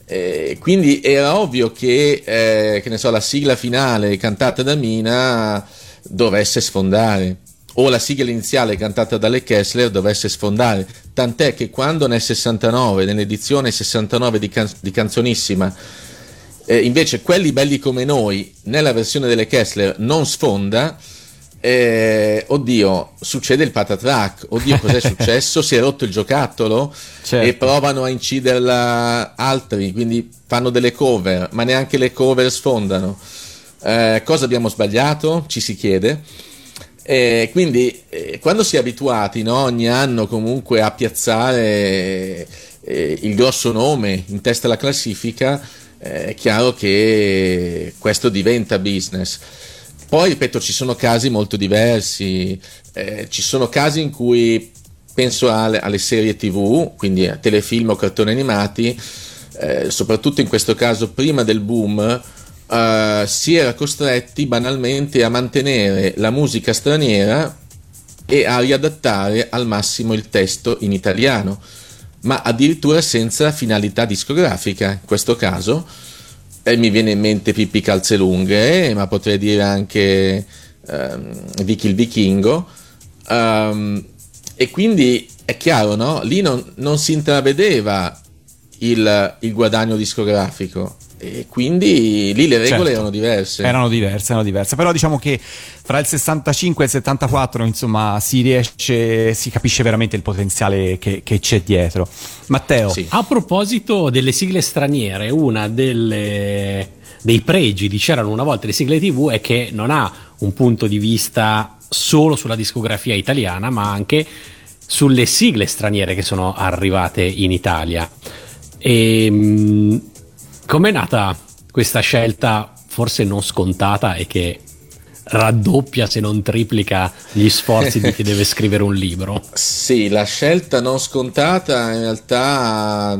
Eh, quindi era ovvio che, eh, che so, la sigla finale cantata da Mina dovesse sfondare. O la sigla iniziale cantata dalle Kessler dovesse sfondare. Tant'è che quando nel 69 nell'edizione 69 di, can- di Canzonissima eh, invece quelli belli come noi nella versione delle Kessler non sfonda eh, oddio succede il patatrack oddio cos'è successo? Si è rotto il giocattolo? Certo. e provano a inciderla altri quindi fanno delle cover ma neanche le cover sfondano Eh, cosa abbiamo sbagliato? Ci si chiede. Eh, quindi eh, quando si è abituati no, ogni anno comunque a piazzare eh, il grosso nome in testa alla classifica, eh, è chiaro che questo diventa business. Poi, ripeto, ci sono casi molto diversi, eh, ci sono casi in cui penso alle, alle serie tv, quindi a telefilm o cartoni animati, soprattutto in questo caso prima del boom, eh, si era costretti banalmente a mantenere la musica straniera e a riadattare al massimo il testo in italiano, ma addirittura senza finalità discografica in questo caso, e mi viene in mente Pippi Calzelunghe, ma potrei dire anche ehm, Vicky il Vichingo. Ehm, e quindi è chiaro, no? Lì non, non si intravedeva il, il guadagno discografico. E quindi lì le regole Certo. erano diverse. Erano diverse, erano diverse. Però diciamo che fra il 65 e il 74, insomma, si riesce, si capisce veramente il potenziale che, che c'è dietro. Matteo, Sì. A proposito delle sigle straniere, una delle dei pregi di C'erano una volta le sigle TV è che non ha un punto di vista solo sulla discografia italiana, ma anche sulle sigle straniere che sono arrivate in Italia. E mh, com'è nata questa scelta, forse non scontata, e che raddoppia se non triplica gli sforzi di chi deve scrivere un libro? Sì, la scelta non scontata in realtà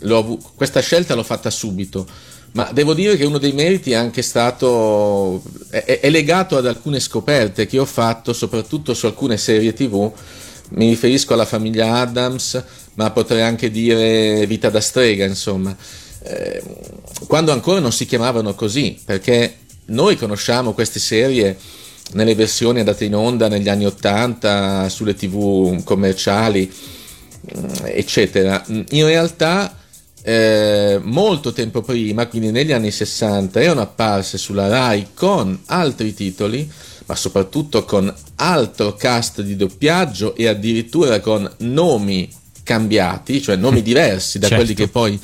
l'ho avu- questa scelta l'ho fatta subito, ma devo dire che uno dei meriti è anche stato è, è- è legato ad alcune scoperte che ho fatto, soprattutto su alcune serie TV. Mi riferisco alla famiglia Adams, ma potrei anche dire Vita da strega, insomma. Eh, quando ancora non si chiamavano così, perché noi conosciamo queste serie nelle versioni andate in onda negli anni 80 sulle tv commerciali mm, eccetera in realtà eh, molto tempo prima quindi negli anni 60 erano apparse sulla Rai con altri titoli ma soprattutto con altro cast di doppiaggio e addirittura con nomi cambiati cioè nomi diversi da Certo. quelli che poi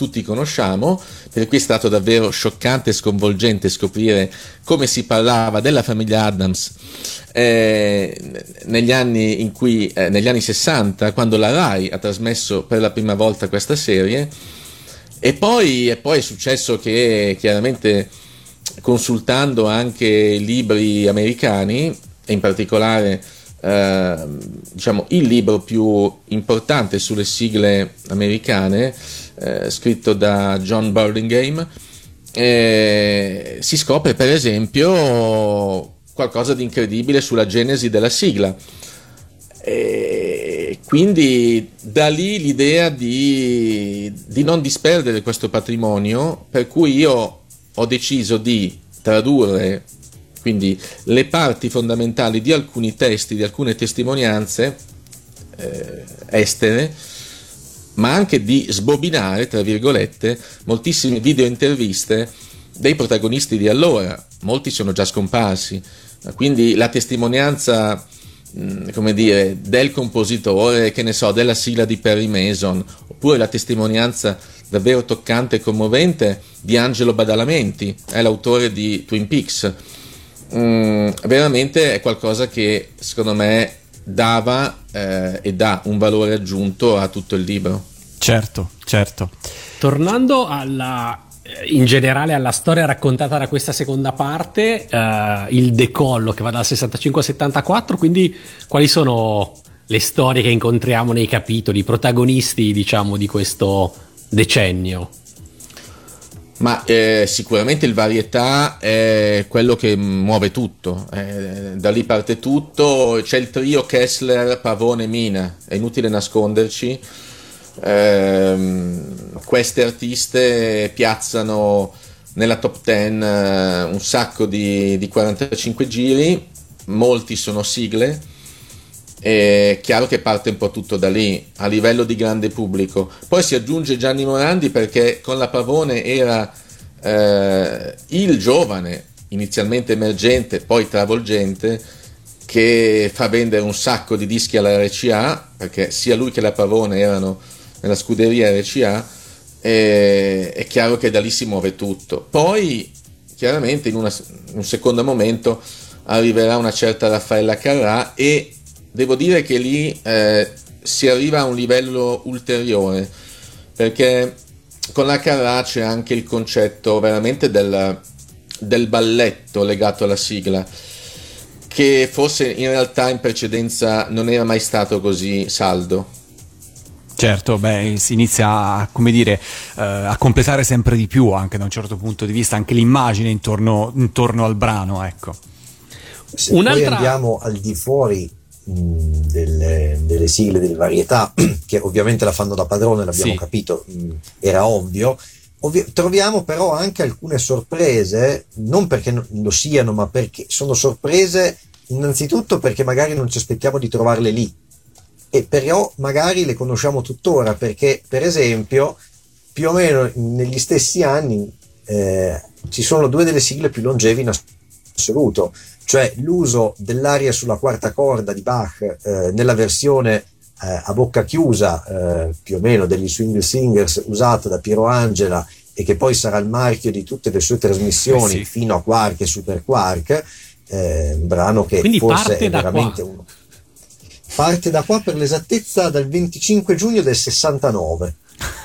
tutti conosciamo, per cui è stato davvero scioccante e sconvolgente scoprire come si parlava della famiglia Adams eh, negli anni in cui, eh, negli anni 60, quando la Rai ha trasmesso per la prima volta questa serie, e poi, e poi è successo che chiaramente consultando anche libri americani, e in particolare eh, diciamo, il libro più importante sulle sigle americane, eh, scritto da John Burlingame, eh, si scopre per esempio qualcosa di incredibile sulla genesi della sigla. E quindi da lì l'idea di, di non disperdere questo patrimonio, per cui io ho deciso di tradurre quindi le parti fondamentali di alcuni testi, di alcune testimonianze eh, estere, ma anche di sbobinare, tra virgolette, moltissime video interviste dei protagonisti di allora. Molti sono già scomparsi, quindi la testimonianza, mh, come dire, del compositore, che ne so, della sigla di Perry Mason, oppure la testimonianza davvero toccante e commovente di Angelo Badalamenti, è l'autore di Twin Peaks. Mm, veramente è qualcosa che secondo me dava eh, e dà un valore aggiunto a tutto il libro. Certo, certo. Tornando alla, eh, in generale alla storia raccontata da questa seconda parte, eh, il decollo che va dal 65 al 74, quindi quali sono le storie che incontriamo nei capitoli, i protagonisti diciamo di questo decennio? Ma eh, sicuramente il varietà è quello che muove tutto, eh, da lì parte tutto, c'è il trio Kessler, Pavone, Mina, è inutile nasconderci, Ehm, queste artiste piazzano nella top 10 eh, un sacco di, di 45 giri, molti sono sigle, è chiaro che parte un po' tutto da lì, a livello di grande pubblico. Poi si aggiunge Gianni Morandi perché con la Pavone era eh, il giovane, inizialmente emergente, poi travolgente, che fa vendere un sacco di dischi alla RCA, perché sia lui che la Pavone erano nella scuderia RCA, e è chiaro che da lì si muove tutto. Poi, chiaramente, in, una- in un secondo momento arriverà una certa Raffaella Carrà e devo dire che lì eh, si arriva a un livello ulteriore perché con la Carrà c'è anche il concetto veramente del, del balletto legato alla sigla che forse in realtà in precedenza non era mai stato così saldo. Certo, beh, si inizia a, come dire, eh, a completare sempre di più anche da un certo punto di vista, anche l'immagine intorno, intorno al brano, ecco. Se poi Un'altra- andiamo al di fuori mh, delle, delle sigle del varietà, che ovviamente la fanno da padrone, l'abbiamo Sì. capito, mh, era ovvio. Ovvi- troviamo però anche alcune sorprese, non perché no- lo siano, ma perché sono sorprese innanzitutto perché magari non ci aspettiamo di trovarle lì e però magari le conosciamo tuttora perché per esempio più o meno negli stessi anni eh, ci sono due delle sigle più longevi in assoluto, cioè l'uso dell'aria sulla quarta corda di Bach eh, nella versione eh, a bocca chiusa eh, più o meno degli Swing Singers usata da Piero Angela e che poi sarà il marchio di tutte le sue trasmissioni Eh sì. fino a Quark e Super Quark, eh, un brano che Quindi forse è veramente qua. uno. Parte da qua per l'esattezza dal 25 giugno del 69.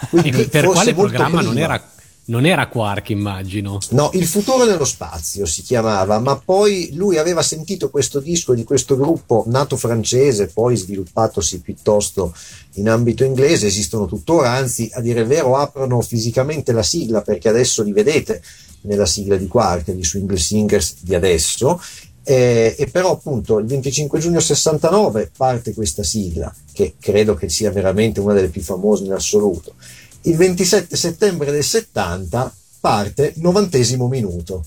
Quindi per quale programma non era, non era Quark, immagino. No, Il futuro nello spazio si chiamava, ma poi lui aveva sentito questo disco di questo gruppo nato francese, poi sviluppatosi piuttosto in ambito inglese, esistono tuttora, anzi a dire il vero aprono fisicamente la sigla perché adesso li vedete nella sigla di Quark, di Swing Singers di adesso, eh, e però appunto il 25 giugno 69 parte questa sigla, che credo che sia veramente una delle più famose in assoluto. Il 27 settembre del 70 parte novantesimo minuto,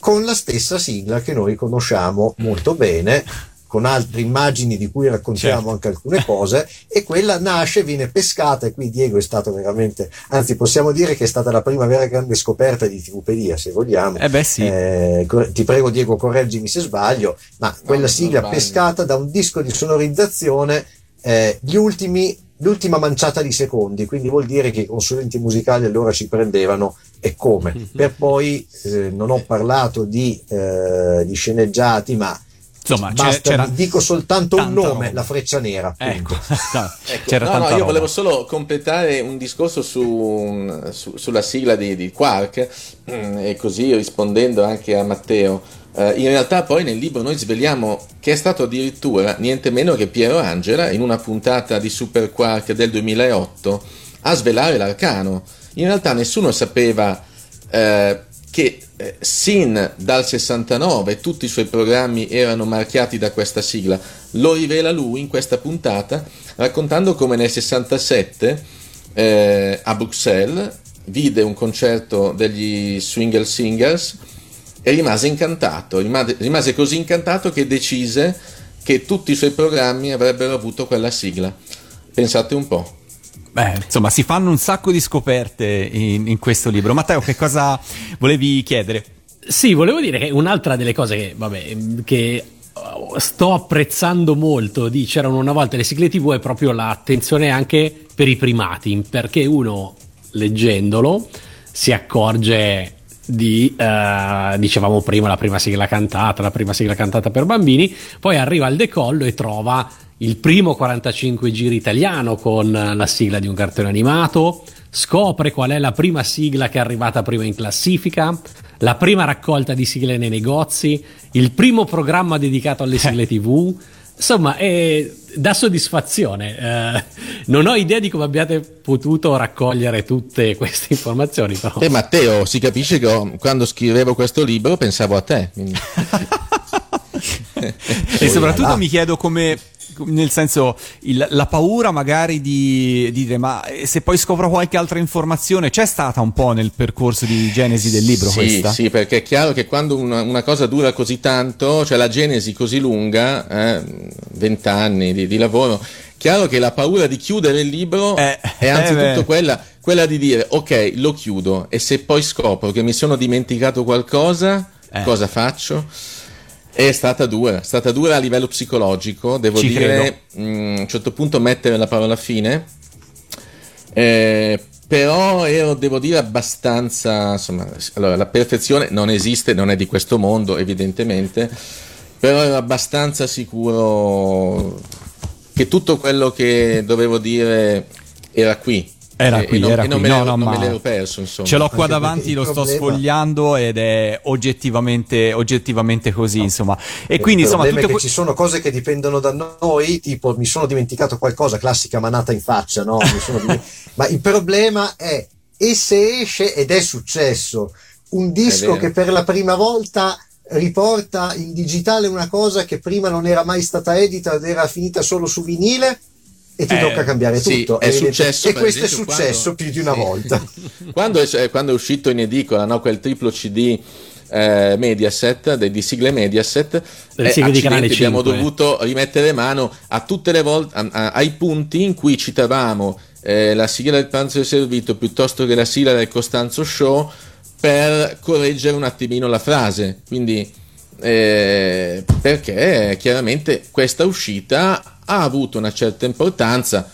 con la stessa sigla che noi conosciamo molto bene, con altre immagini di cui raccontiamo Certo. anche alcune cose, e quella nasce, viene pescata, e qui Diego è stato veramente, anzi possiamo dire che è stata la prima vera grande scoperta di TVpedia, se vogliamo. Eh beh sì. Eh, ti prego Diego, correggimi se sbaglio, ma quella sigla pescata da un disco di sonorizzazione eh, gli ultimi, l'ultima manciata di secondi, quindi vuol dire che i consulenti musicali allora ci prendevano e come. Per poi eh, non ho parlato di, eh, di sceneggiati, ma Insomma, basta, c'era dico soltanto un nome, roba. la freccia nera. Ecco, no, Ecco, no, no, io roba. volevo solo completare un discorso su, su- sulla sigla di, di Quark mm, e così rispondendo anche a Matteo. eh, in realtà poi nel libro noi sveliamo che è stato addirittura niente meno che Piero Angela in una puntata di Super Quark del 2008 a svelare l'arcano. In realtà nessuno sapeva eh, che eh, sin dal 69 tutti i suoi programmi erano marchiati da questa sigla. Lo rivela lui in questa puntata raccontando come nel 67 eh, a Bruxelles vide un concerto degli Swingle Singers e rimase incantato, rimase, rimase così incantato che decise che tutti i suoi programmi avrebbero avuto quella sigla. Pensate un po'. Beh, insomma, si fanno un sacco di scoperte in, in questo libro. Matteo, che cosa volevi chiedere? Sì, volevo dire che un'altra delle cose che, vabbè, che uh, sto apprezzando molto di C'erano una volta le sigle TV è proprio l'attenzione anche per i primati, perché uno leggendolo si accorge di, eh, dicevamo prima, la prima sigla cantata, la prima sigla cantata per bambini, poi arriva al decollo e trova il primo 45 giri italiano con la sigla di un cartone animato, scopre qual è la prima sigla che è arrivata prima in classifica, la prima raccolta di sigle nei negozi, il primo programma dedicato alle sigle TV. Insomma, è, dà soddisfazione. Eh, non ho idea di come abbiate potuto raccogliere tutte queste informazioni, però. E Matteo, si capisce che quando scrivevo questo libro pensavo a te. quindi- E soprattutto mi chiedo come, nel senso, il- la paura magari di, di dire, ma eh, se poi scopro qualche altra informazione, c'è stata un po' nel percorso di genesi del libro sì, questa? Sì, perché è chiaro che quando una, una cosa dura così tanto, cioè la genesi così lunga, eh, vent'anni di, di lavoro, chiaro che la paura di chiudere il libro Eh, è anzitutto eh quella, quella di dire ok, lo chiudo e se poi scopro che mi sono dimenticato qualcosa, Eh. cosa faccio? È stata dura, è stata dura a livello psicologico, devo Ci dire, mm, a un certo punto mettere la parola fine, eh, però ero, devo dire, abbastanza, insomma, allora la perfezione non esiste, non è di questo mondo evidentemente, però ero abbastanza sicuro che tutto quello che dovevo dire era qui. Era E- qui, e non, era e non qui. me, No, l'ero, no, non ma me l'ero perso, insomma. Ce l'ho qua Anche davanti, lo il sto problema- sfogliando ed è oggettivamente, oggettivamente così, insomma. E Il quindi, insomma, problema tutte è che que- ci sono cose che dipendono da noi, tipo mi sono dimenticato qualcosa, classica manata in faccia, no? Mi sono dimen- Ma il problema è, e se esce, ed è successo, un disco che per la prima volta riporta in digitale una cosa che prima non era mai stata edita ed era finita solo su vinile, e ti Eh, tocca cambiare sì, tutto. è successo, e questo è esempio, successo quando- più di una Sì. volta. quando, è, cioè, quando è uscito in edicola no, quel triplo CD eh, Mediaset, di sigle Mediaset, eh, sigle di Canale abbiamo 5. dovuto rimettere mano a tutte le volte a- a- ai punti in cui citavamo eh, la sigla del pranzo del servito piuttosto che la sigla del Costanzo Show per correggere un attimino la frase. Quindi eh, perché chiaramente questa uscita ha avuto una certa importanza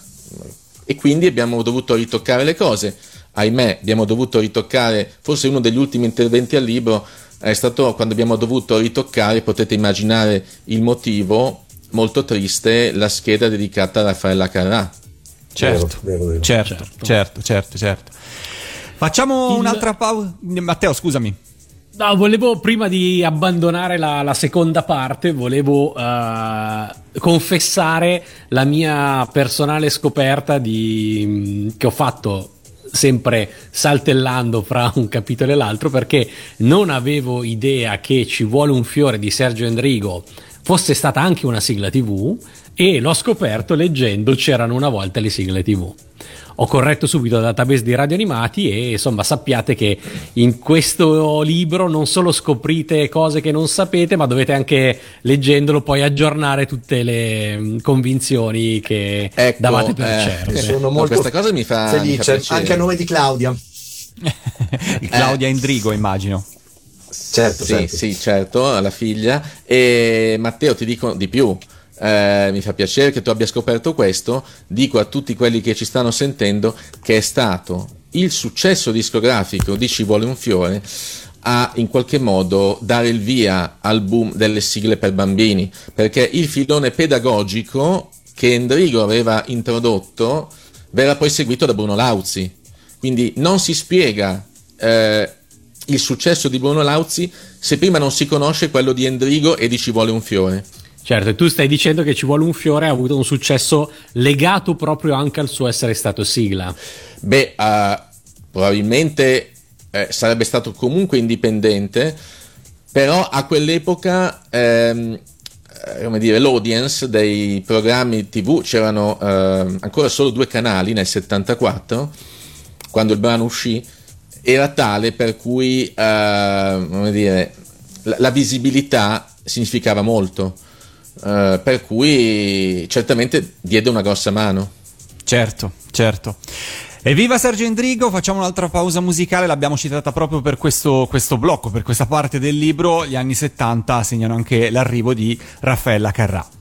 e quindi abbiamo dovuto ritoccare le cose. Ahimè, abbiamo dovuto ritoccare, forse uno degli ultimi interventi al libro è stato quando abbiamo dovuto ritoccare, potete immaginare il motivo, molto triste, la scheda dedicata a Raffaella Carrà. Certo, Vero, vero, vero. certo, certo, certo, certo. Facciamo Il- un'altra pausa. Matteo, scusami. No, volevo prima di abbandonare la, la seconda parte, volevo eh, confessare la mia personale scoperta di, che ho fatto sempre saltellando fra un capitolo e l'altro perché non avevo idea che Ci vuole un fiore di Sergio Endrigo fosse stata anche una sigla TV e l'ho scoperto leggendo C'erano una volta le sigle TV. Ho corretto subito il database di radio animati e insomma sappiate che in questo libro non solo scoprite cose che non sapete, ma dovete anche leggendolo poi aggiornare tutte le mm, convinzioni che Ecco, davate per eh, certe. Sono No, molto questa cosa mi fa, mi fa felice, anche a nome di Claudia. Claudia Endrigo, immagino. Certo, Sì, certo. sì, certo, alla figlia. E Matteo, ti dico di più. Eh, mi fa piacere che tu abbia scoperto questo. Dico a tutti quelli che ci stanno sentendo che è stato il successo discografico di Ci vuole un fiore a in qualche modo dare il via al boom delle sigle per bambini, perché il filone pedagogico che Endrigo aveva introdotto verrà poi seguito da Bruno Lauzi. Quindi non si spiega eh, il successo di Bruno Lauzi se prima non si conosce quello di Endrigo e di Ci vuole un fiore. Certo, e tu stai dicendo che Ci vuole un fiore ha avuto un successo legato proprio anche al suo essere stato sigla. Beh, eh, probabilmente eh, sarebbe stato comunque indipendente, però a quell'epoca, ehm, eh, come dire, l'audience dei programmi TV c'erano ehm, ancora solo due canali nel 74, quando il brano uscì, era tale per cui, eh, dire, la, la visibilità significava molto. Eh, per cui certamente diede una grossa mano. Certo, certo. Evviva Sergio Endrigo, facciamo un'altra pausa musicale, l'abbiamo citata proprio per questo, questo blocco, per questa parte del libro. Gli anni 70 segnano anche l'arrivo di Raffaella Carrà.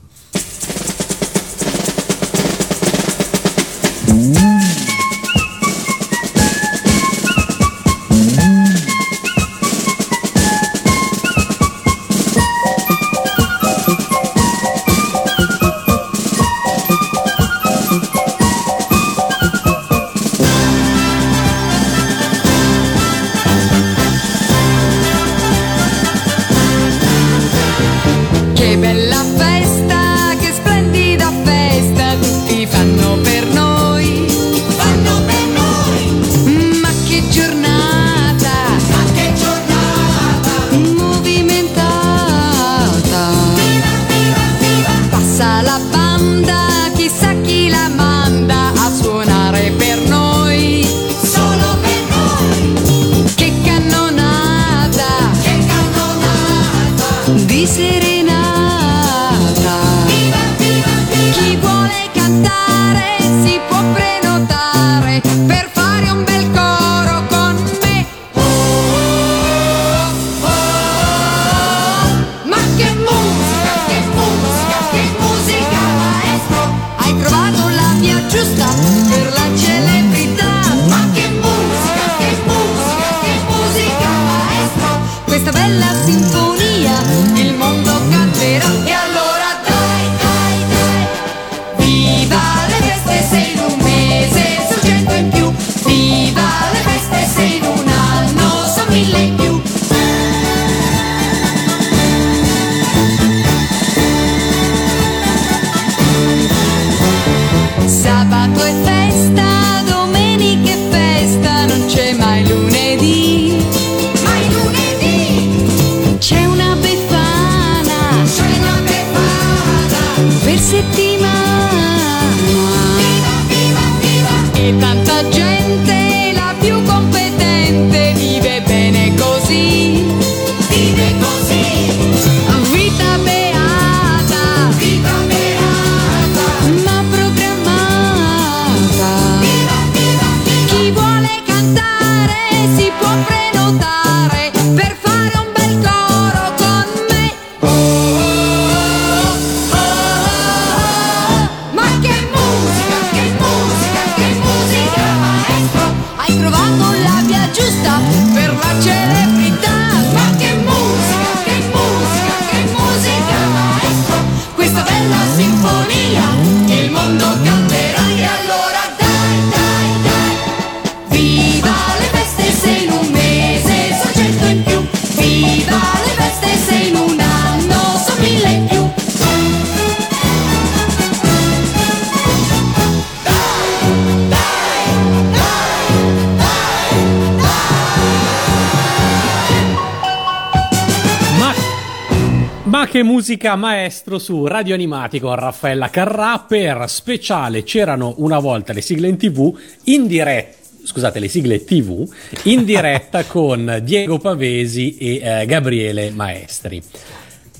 Musica maestro su Radio Animati con Raffaella Carrà per speciale c'erano una volta le sigle in tv in diretta scusate le sigle tv in diretta con Diego Pavesi e eh, Gabriele Maestri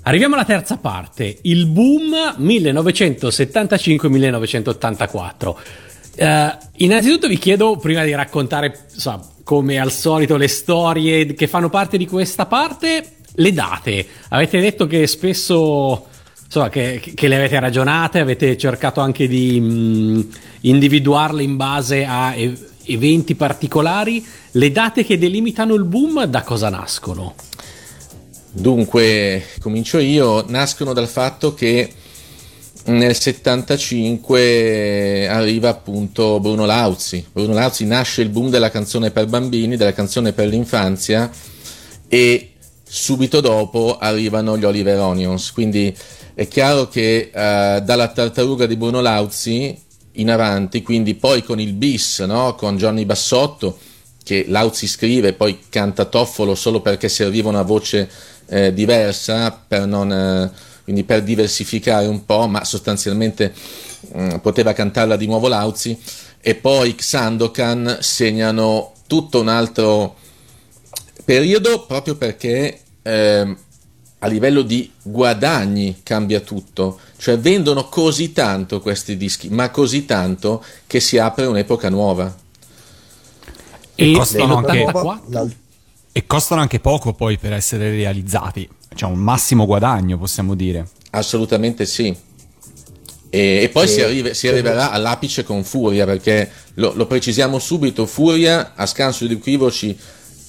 Arriviamo alla terza parte, il boom 1975-1984. Eh, innanzitutto vi chiedo, prima di raccontare, insomma, come al solito, le storie che fanno parte di questa parte, le date. Avete detto che spesso, insomma, che, che le avete ragionate, avete cercato anche di mh, individuarle in base a e- eventi particolari. Le date che delimitano il boom da cosa nascono? Dunque, comincio io, nascono dal fatto che nel 75 arriva appunto Bruno Lauzi. Bruno Lauzi nasce il boom della canzone per bambini, della canzone per l'infanzia e subito dopo arrivano gli Oliver Onions. Quindi è chiaro che eh, dalla tartaruga di Bruno Lauzi in avanti, quindi poi con il bis, no? con Johnny Bassotto, che Lauzi scrive e poi canta Toffolo solo perché serviva una voce eh, diversa per non... eh, quindi per diversificare un po', ma sostanzialmente mh, poteva cantarla di nuovo Lauzi, e poi Xandokan segnano tutto un altro periodo proprio perché ehm, a livello di guadagni cambia tutto, cioè vendono così tanto questi dischi, ma così tanto che si apre un'epoca nuova. E costano anche, La- e costano anche poco poi per essere realizzati. Cioè un massimo guadagno, possiamo dire. Assolutamente sì. E, e poi Sì. si, arriva- si arriverà all'apice con Furia, perché lo, lo precisiamo subito, Furia, a scanso di equivoci,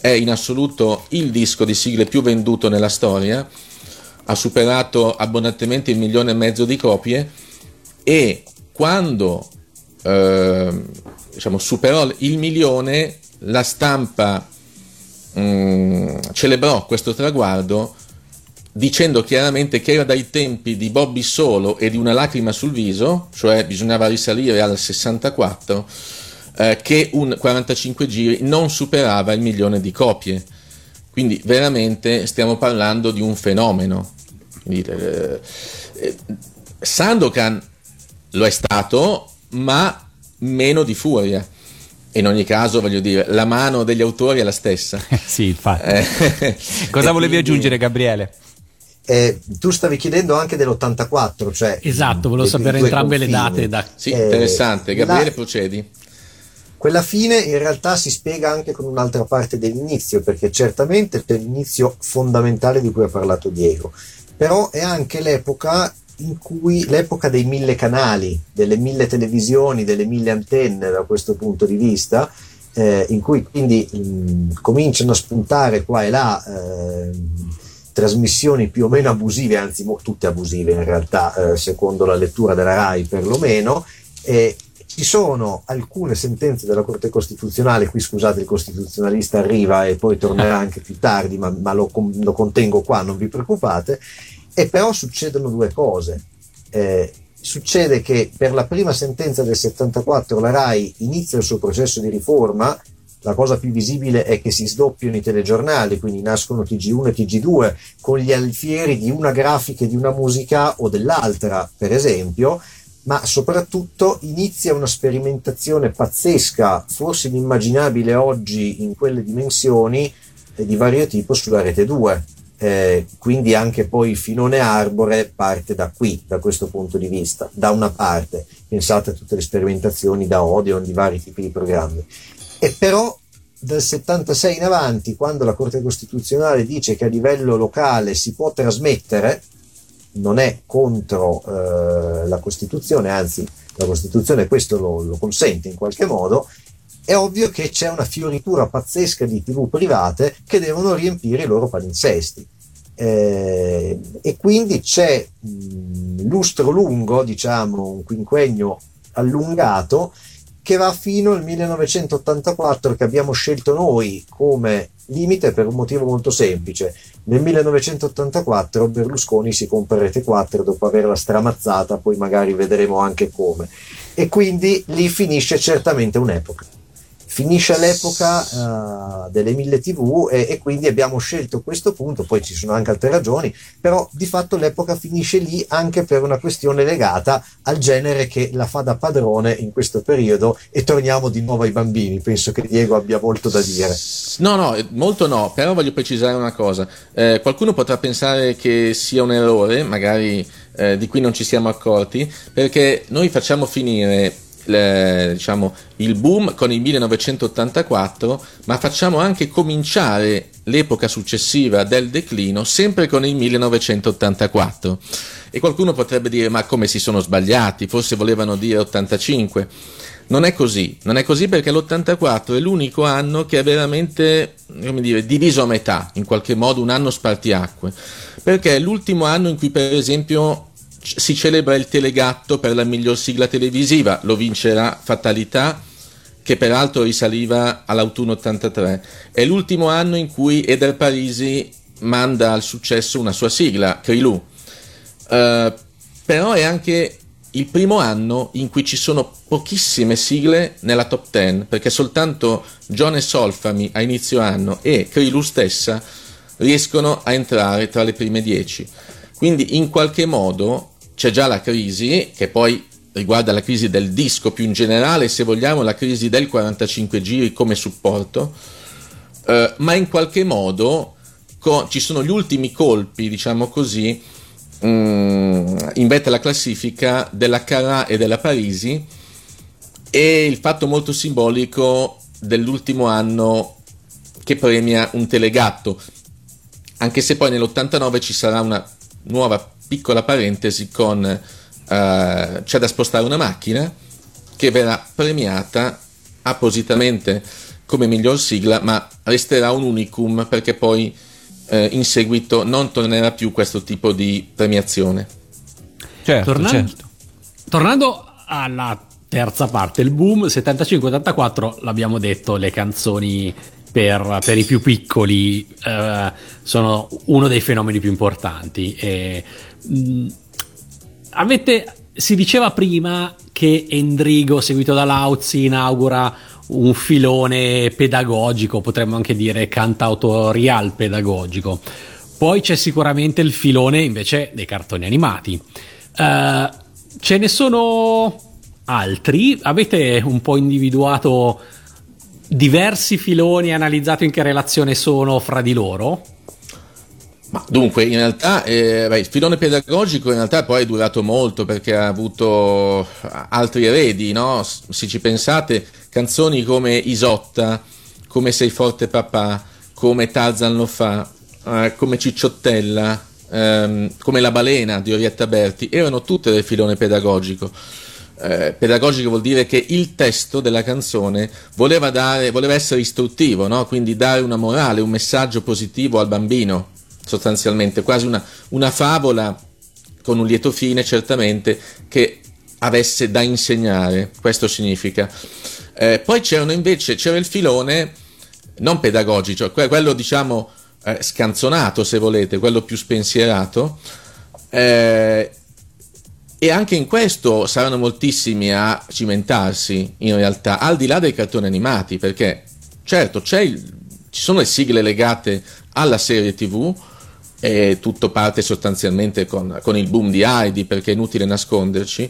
è in assoluto il disco di sigle più venduto nella storia, ha superato abbondantemente il milione e mezzo di copie e quando ehm, diciamo, superò il milione, la stampa mm, celebrò questo traguardo dicendo chiaramente che era dai tempi di Bobby Solo e di una lacrima sul viso, cioè bisognava risalire al 64, eh, che un 45 giri non superava il milione di copie. Quindi veramente stiamo parlando di un fenomeno. Quindi, eh, eh, Sandokan lo è stato, ma meno di furia. In ogni caso, voglio dire, la mano degli autori è la stessa. sì, infatti. Eh, Cosa volevi quindi- aggiungere, Gabriele? eh, tu stavi chiedendo anche dell'84, cioè Esatto, volevo sapere entrambe le confini. date. Da... Sì, Eh, interessante. Gabriele, la- procedi. Quella fine in realtà si spiega anche con un'altra parte dell'inizio, perché certamente è l'inizio fondamentale di cui ha parlato Diego, però è anche l'epoca in cui l'epoca dei mille canali, delle mille televisioni, delle mille antenne da questo punto di vista, eh, in cui quindi mh, cominciano a spuntare qua e là ehm, trasmissioni più o meno abusive, anzi mo- tutte abusive in realtà, eh, secondo la lettura della RAI perlomeno, e ci sono alcune sentenze della Corte Costituzionale, qui scusate il costituzionalista arriva e poi tornerà anche più tardi, ma, ma lo, lo contengo qua, non vi preoccupate, e però succedono due cose. Eh, succede che per la prima sentenza del 74 la RAI inizia il suo processo di riforma, la cosa più visibile è che si sdoppiano i telegiornali, quindi nascono TG1 e TG2 con gli alfieri di una grafica e di una musica o dell'altra, per esempio, ma soprattutto inizia una sperimentazione pazzesca, forse inimmaginabile oggi in quelle dimensioni, eh, di vario tipo sulla rete 2. Eh, quindi anche poi Finone Arbore parte da qui, da questo punto di vista. Da una parte, pensate a tutte le sperimentazioni da Odeon di vari tipi di programmi. E però dal 76 in avanti, quando la Corte Costituzionale dice che a livello locale si può trasmettere, non è contro eh, la Costituzione, anzi la Costituzione questo lo, lo consente in qualche modo, è ovvio che c'è una fioritura pazzesca di tv private che devono riempire i loro palinsesti. Eh, e quindi c'è un lustro lungo, diciamo un quinquennio allungato, che va fino al 1984 che abbiamo scelto noi come limite per un motivo molto semplice. Nel 1984 Berlusconi si compra Rete 4 dopo averla stramazzata, poi magari vedremo anche come. E quindi lì finisce certamente un'epoca finisce l'epoca uh, delle mille tv e, e, quindi abbiamo scelto questo punto, poi ci sono anche altre ragioni, però di fatto l'epoca finisce lì anche per una questione legata al genere che la fa da padrone in questo periodo e torniamo di nuovo ai bambini, penso che Diego abbia molto da dire. No, no, molto no, però voglio precisare una cosa, eh, qualcuno potrà pensare che sia un errore, magari eh, di cui non ci siamo accorti, perché noi facciamo finire le, diciamo, il boom con il 1984, ma facciamo anche cominciare l'epoca successiva del declino sempre con il 1984. E qualcuno potrebbe dire: Ma come si sono sbagliati? Forse volevano dire 85. Non è così, non è così perché l'84 è l'unico anno che è veramente come dire, diviso a metà, in qualche modo un anno spartiacque, perché è l'ultimo anno in cui per esempio si celebra il Telegatto per la miglior sigla televisiva, lo vincerà Fatalità, che peraltro risaliva all'autunno 83. È l'ultimo anno in cui Eder Parisi manda al successo una sua sigla, Crilou. Uh, però è anche il primo anno in cui ci sono pochissime sigle nella top 10, perché soltanto John e Solfami a inizio anno e Crilou stessa riescono a entrare tra le prime 10. Quindi in qualche modo c'è già la crisi, che poi riguarda la crisi del disco più in generale, se vogliamo la crisi del 45 giri come supporto, eh, ma in qualche modo co- ci sono gli ultimi colpi, diciamo così, mh, mm, in vetta alla classifica della Carrà e della Parisi e il fatto molto simbolico dell'ultimo anno che premia un telegatto, anche se poi nell'89 ci sarà una nuova piccola parentesi con uh, c'è da spostare una macchina che verrà premiata appositamente come miglior sigla, ma resterà un unicum perché poi eh, in seguito non tornerà più questo tipo di premiazione. Certo, tornando, certo. tornando alla terza parte, il boom 75-84, l'abbiamo detto, le canzoni per, per, i più piccoli eh, sono uno dei fenomeni più importanti. E, mh, mm, avete, si diceva prima che Endrigo, seguito da Lauzi, inaugura un filone pedagogico, potremmo anche dire cantautorial pedagogico. Poi c'è sicuramente il filone invece dei cartoni animati. Uh, ce ne sono altri? Avete un po' individuato diversi filoni analizzato in che relazione sono fra di loro? Ma dunque, in realtà eh, beh, il filone pedagogico in realtà poi è durato molto perché ha avuto altri eredi, no? Se ci pensate, canzoni come Isotta, come Sei forte papà, come Tarzan lo fa, eh, come Cicciottella, ehm, come La balena di Orietta Berti, erano tutte del filone pedagogico eh, pedagogico vuol dire che il testo della canzone voleva, dare, voleva essere istruttivo, no? quindi dare una morale, un messaggio positivo al bambino, sostanzialmente, quasi una, una favola con un lieto fine, certamente, che avesse da insegnare, questo significa. Eh, poi c'erano invece, c'era il filone non pedagogico, quello diciamo eh, scanzonato se volete, quello più spensierato, eh, e anche in questo saranno moltissimi a cimentarsi, in realtà, al di là dei cartoni animati, perché certo il, ci sono le sigle legate alla serie TV, e tutto parte sostanzialmente con, con il boom di Heidi, perché è inutile nasconderci,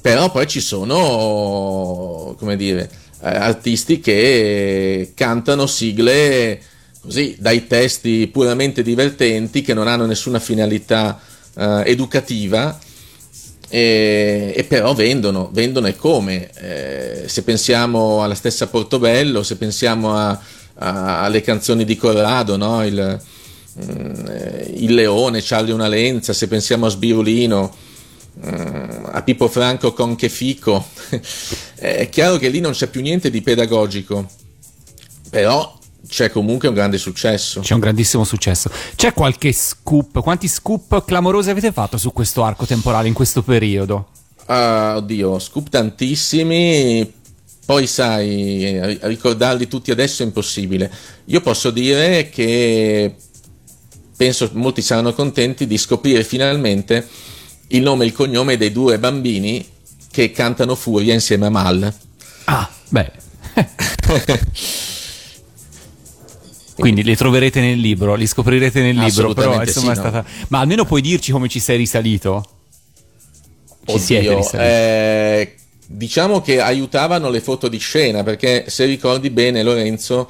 però poi ci sono, come dire, eh, artisti che cantano sigle così dai testi puramente divertenti che non hanno nessuna finalità eh, educativa e, e però vendono, vendono e come? Eh, se pensiamo alla stessa Portobello, se pensiamo a, a- alle canzoni di Corrado, no? il, mm, il Leone, Charlie una lenza, se pensiamo a Sbirulino, mm, a Pippo Franco con Che Fico, è chiaro che lì non c'è più niente di pedagogico, però c'è comunque un grande successo. C'è un grandissimo successo. C'è qualche scoop? Quanti scoop clamorosi avete fatto su questo arco temporale in questo periodo? Ah, oddio, scoop tantissimi, poi sai, ricordarli tutti adesso è impossibile. Io posso dire che penso molti saranno contenti di scoprire finalmente il nome e il cognome dei due bambini che cantano Furia insieme a Mal. Ah, beh. Quindi li troverete nel libro, li scoprirete nel libro, però insomma sì, è stata... Ma almeno puoi dirci come ci sei risalito? Ci siete Oddio, risaliti? eh, diciamo che aiutavano le foto di scena perché se ricordi bene Lorenzo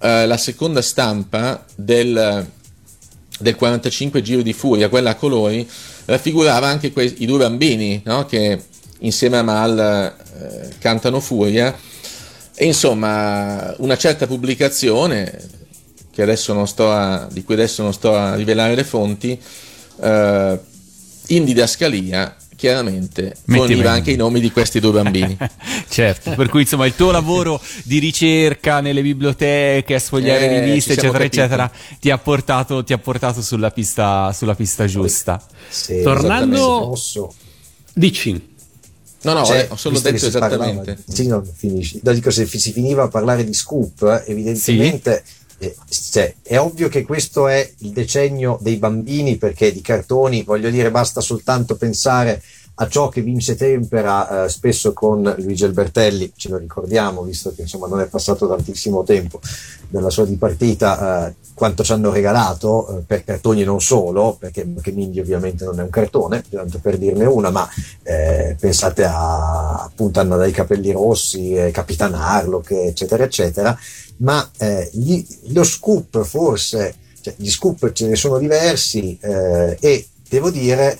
eh, la seconda stampa del, del 45 Giro di Furia quella a colori raffigurava anche que- i due bambini no? che insieme a Mal eh, cantano Furia e insomma una certa pubblicazione a, di cui adesso non sto a rivelare le fonti eh, in didascalia chiaramente forniva anche i nomi di questi due bambini certo, per cui insomma il tuo lavoro di ricerca nelle biblioteche, a sfogliare Eh, riviste, eccetera, capiti. eccetera, ti ha portato, ti ha portato sulla, pista, sulla pista giusta. Se- Tornando- esattamente, posso- Dici. no no Cioè, ho solo detto si parlava- esattamente sì, no, finisci. No, dico, se si finiva a parlare di scoop, evidentemente eh, cioè, è ovvio che questo è il decennio dei bambini, perché di cartoni, voglio dire, basta soltanto pensare a ciò che vince Tempera eh, spesso con Luigi Albertelli, ce lo ricordiamo, visto che insomma non è passato tantissimo tempo dalla sua dipartita, eh, quanto ci hanno regalato eh, per cartoni non solo, perché, perché Mindy ovviamente non è un cartone, tanto per dirne una, ma eh, pensate a appunto Anna dai capelli rossi, eh, Capitan Harlock, eccetera, eccetera, ma eh, gli- lo scoop forse, cioè, gli scoop ce ne sono diversi eh, e devo dire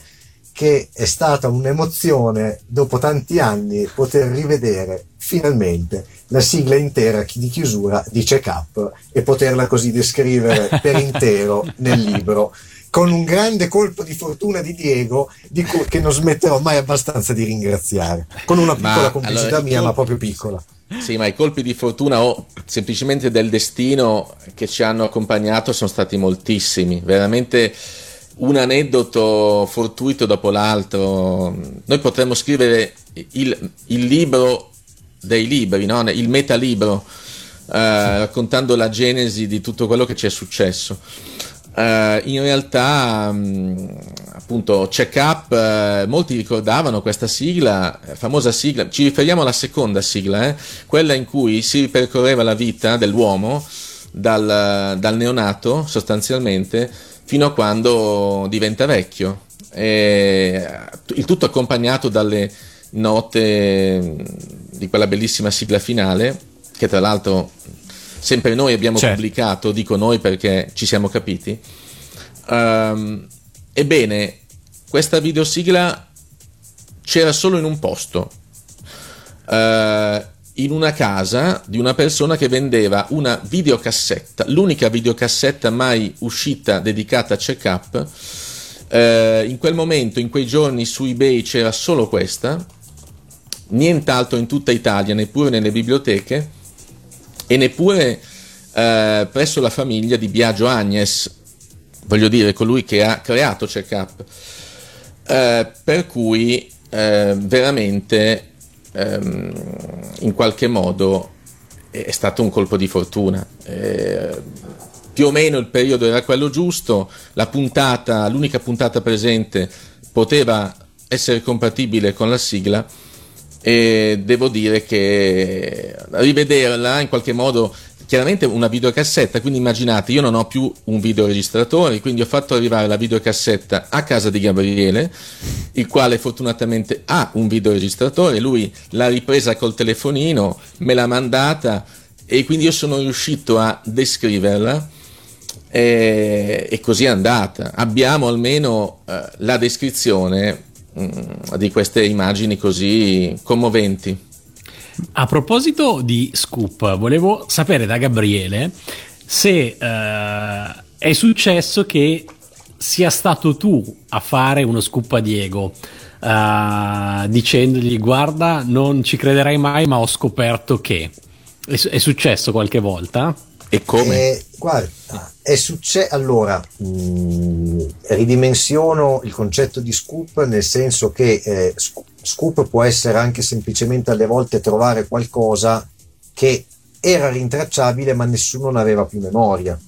che è stata un'emozione dopo tanti anni poter rivedere finalmente la sigla intera di chiusura di Check Up e poterla così descrivere per intero nel libro. Con un grande colpo di fortuna di Diego di cui, che non smetterò mai abbastanza di ringraziare. Con una Ma, piccola complicità allora, mia io- ma proprio piccola. Sì, ma i colpi di fortuna o semplicemente del destino che ci hanno accompagnato sono stati moltissimi, veramente un aneddoto fortuito dopo l'altro. Noi potremmo scrivere il, il libro dei libri, no? il metalibro, eh, raccontando la genesi di tutto quello che ci è successo. Eh, in realtà, mh, appunto, Check Up, eh, molti ricordavano questa sigla, eh, famosa sigla, ci riferiamo alla seconda sigla, eh, quella in cui si ripercorreva la vita dell'uomo dal, dal neonato sostanzialmente fino a quando diventa vecchio. E, il tutto accompagnato dalle note mh, di quella bellissima sigla finale, che tra l'altro sempre noi abbiamo Certo. pubblicato, dico noi perché ci siamo capiti. Ehm, ebbene, questa videosigla c'era solo in un posto, eh, in una casa di una persona che vendeva una videocassetta, l'unica videocassetta mai uscita dedicata a check up. Eh, in quel momento, in quei giorni su eBay c'era solo questa, nient'altro in tutta Italia, neppure nelle biblioteche e neppure eh, presso la famiglia di Biagio Agnes, voglio dire colui che ha creato Check Up. Eh, per cui eh, veramente ehm, in qualche modo è stato un colpo di fortuna. Eh, più o meno il periodo era quello giusto, la puntata, l'unica puntata presente poteva essere compatibile con la sigla e devo dire che rivederla in qualche modo chiaramente una videocassetta quindi immaginate io non ho più un videoregistratore quindi ho fatto arrivare la videocassetta a casa di Gabriele il quale fortunatamente ha un videoregistratore lui l'ha ripresa col telefonino me l'ha mandata e quindi io sono riuscito a descriverla e, e così è andata abbiamo almeno eh, la descrizione mm, di queste immagini così commoventi. A proposito di scoop, volevo sapere da Gabriele se eh, è successo che sia stato tu a fare uno scoop a Diego. eh, dicendogli guarda non ci crederai mai ma ho scoperto che è, è successo qualche volta E come? Eh, guarda, è successo. Allora, mh, ridimensiono il concetto di scoop nel senso che eh, sc- scoop può essere anche semplicemente alle volte trovare qualcosa che era rintracciabile ma nessuno ne aveva più memoria,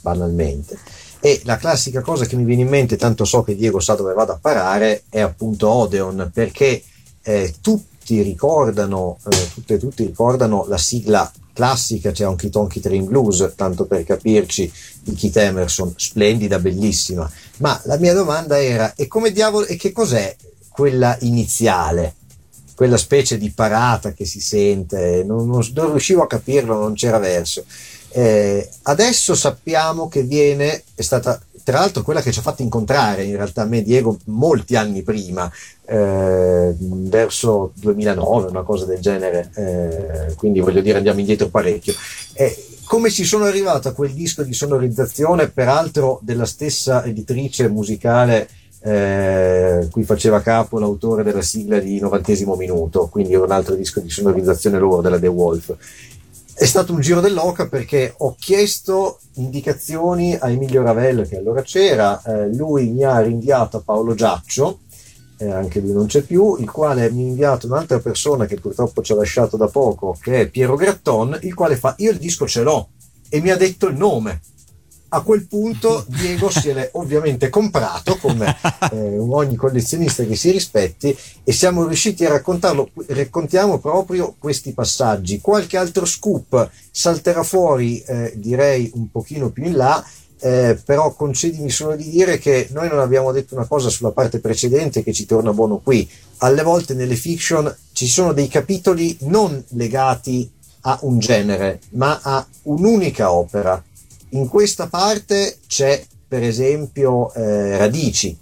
banalmente. E la classica cosa che mi viene in mente, tanto so che Diego sa dove vado a parare, è appunto Odeon, perché eh, tutti ricordano, eh, tutte e tutti ricordano la sigla classica, c'è un Tonky Train Blues, tanto per capirci, di Keith Emerson, splendida, bellissima. Ma la mia domanda era, e come diavolo, e che cos'è quella iniziale? Quella specie di parata che si sente, non, non- non riuscivo a capirlo, non c'era verso. Eh, adesso sappiamo che viene, è stata tra l'altro quella che ci ha fatto incontrare in realtà me e Diego molti anni prima, eh, verso 2009, una cosa del genere, eh, quindi voglio dire andiamo indietro parecchio. Eh, come ci sono arrivato a quel disco di sonorizzazione, peraltro della stessa editrice musicale eh, cui faceva capo l'autore della sigla di Novantesimo Minuto, quindi un altro disco di sonorizzazione loro della The Wolf. È stato un giro dell'oca perché ho chiesto indicazioni a Emilio Ravel che allora c'era, eh, lui mi ha rinviato a Paolo Giaccio, eh, anche lui non c'è più, il quale mi ha inviato un'altra persona che purtroppo ci ha lasciato da poco, che è Piero Gratton, il quale fa io il disco ce l'ho e mi ha detto il nome. A quel punto Diego se l'è ovviamente comprato come eh, ogni collezionista che si rispetti e siamo riusciti a raccontarlo. Raccontiamo proprio questi passaggi. Qualche altro scoop salterà fuori, eh, direi un pochino più in là, eh, però concedimi solo di dire che noi non abbiamo detto una cosa sulla parte precedente che ci torna buono qui. Alle volte nelle fiction ci sono dei capitoli non legati a un genere, ma a un'unica opera. In questa parte c'è per esempio eh, Radici,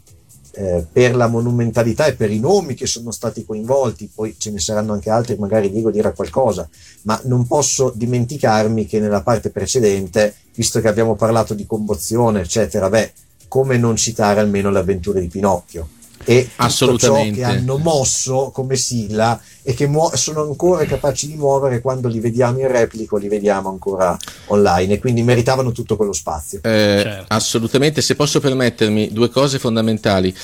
eh, per la monumentalità e per i nomi che sono stati coinvolti, poi ce ne saranno anche altri, magari Diego dirà qualcosa, ma non posso dimenticarmi che nella parte precedente, visto che abbiamo parlato di commozione, eccetera, beh, come non citare almeno le avventure di Pinocchio? E tutto ciò Assolutamente. che hanno mosso come sigla e che muo- sono ancora capaci di muovere quando li vediamo in replico, li vediamo ancora online e quindi meritavano tutto quello spazio. Eh, Certo. Assolutamente, se posso permettermi due cose fondamentali.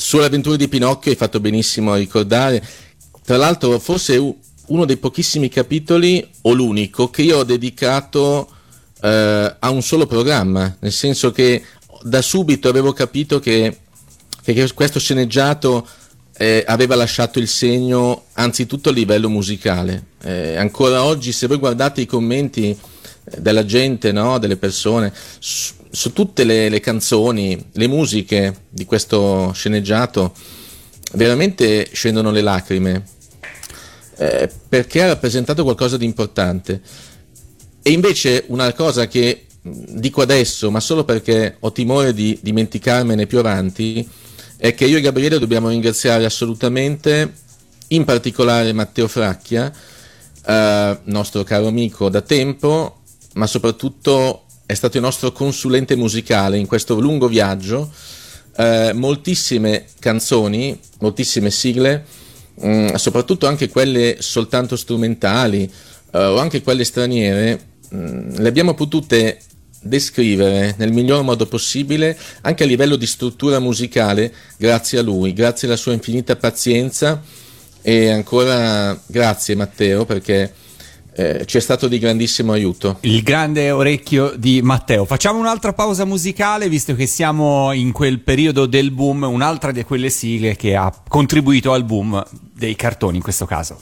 Sulle avventure di Pinocchio hai fatto benissimo a ricordare, tra l'altro forse u- uno dei pochissimi capitoli, o l'unico, che io ho dedicato eh, a un solo programma, nel senso che da subito avevo capito che, che questo sceneggiato eh, aveva lasciato il segno anzitutto a livello musicale. Eh, ancora oggi, se voi guardate i commenti eh, della gente, no, delle persone, su, su tutte le, le canzoni, le musiche di questo sceneggiato, veramente scendono le lacrime, eh, perché ha rappresentato qualcosa di importante. E invece una cosa che dico adesso, ma solo perché ho timore di dimenticarmene più avanti, è che io e Gabriele dobbiamo ringraziare assolutamente, in particolare Matteo Fracchia, eh, nostro caro amico da tempo, ma soprattutto è stato il nostro consulente musicale in questo lungo viaggio. Eh, moltissime canzoni, moltissime sigle, mh, soprattutto anche quelle soltanto strumentali eh, o anche quelle straniere, mh, le abbiamo potute descrivere nel miglior modo possibile anche a livello di struttura musicale grazie a lui, grazie alla sua infinita pazienza e ancora grazie Matteo perché eh, ci è stato di grandissimo aiuto. Il grande orecchio di Matteo. Facciamo un'altra pausa musicale, visto che siamo in quel periodo del boom, un'altra di quelle sigle che ha contribuito al boom dei cartoni in questo caso.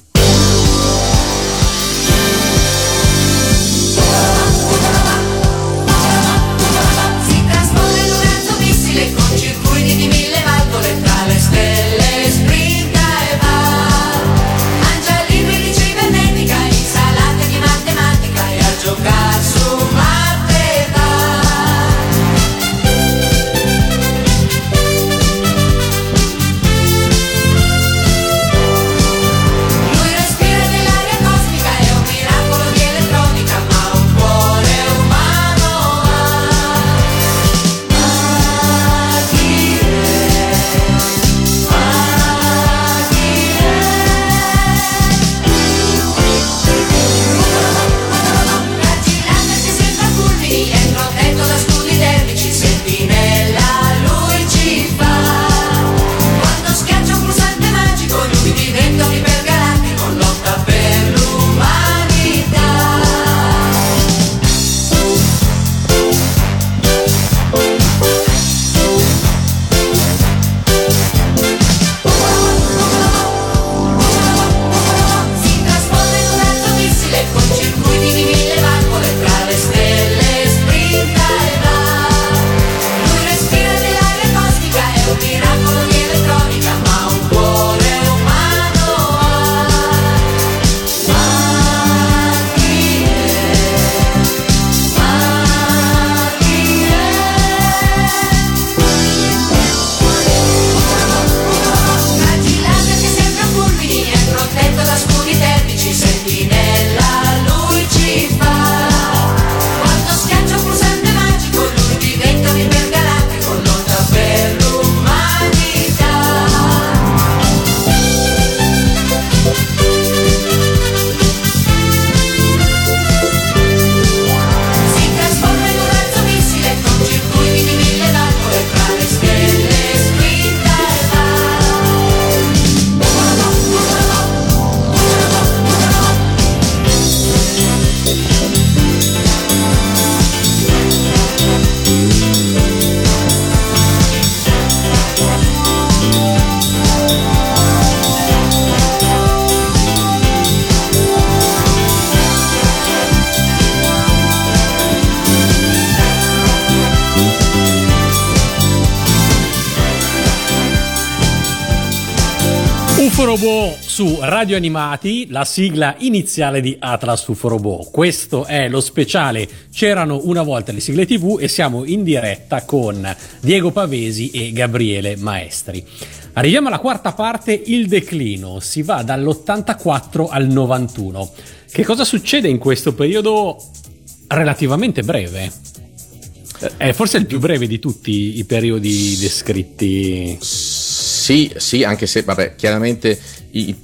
Razzo missile con circuiti di mille Radio Animati, la sigla iniziale di Atlas UFO Robot. Questo è lo speciale C'erano una volta le sigle TV e siamo in diretta con Diego Pavesi e Gabriele Maestri. Arriviamo alla quarta parte, il declino. Si va dall'84 al 91. Che cosa succede in questo periodo relativamente breve? È forse il più breve di tutti i periodi descritti. Sì, sì, anche se, vabbè, chiaramente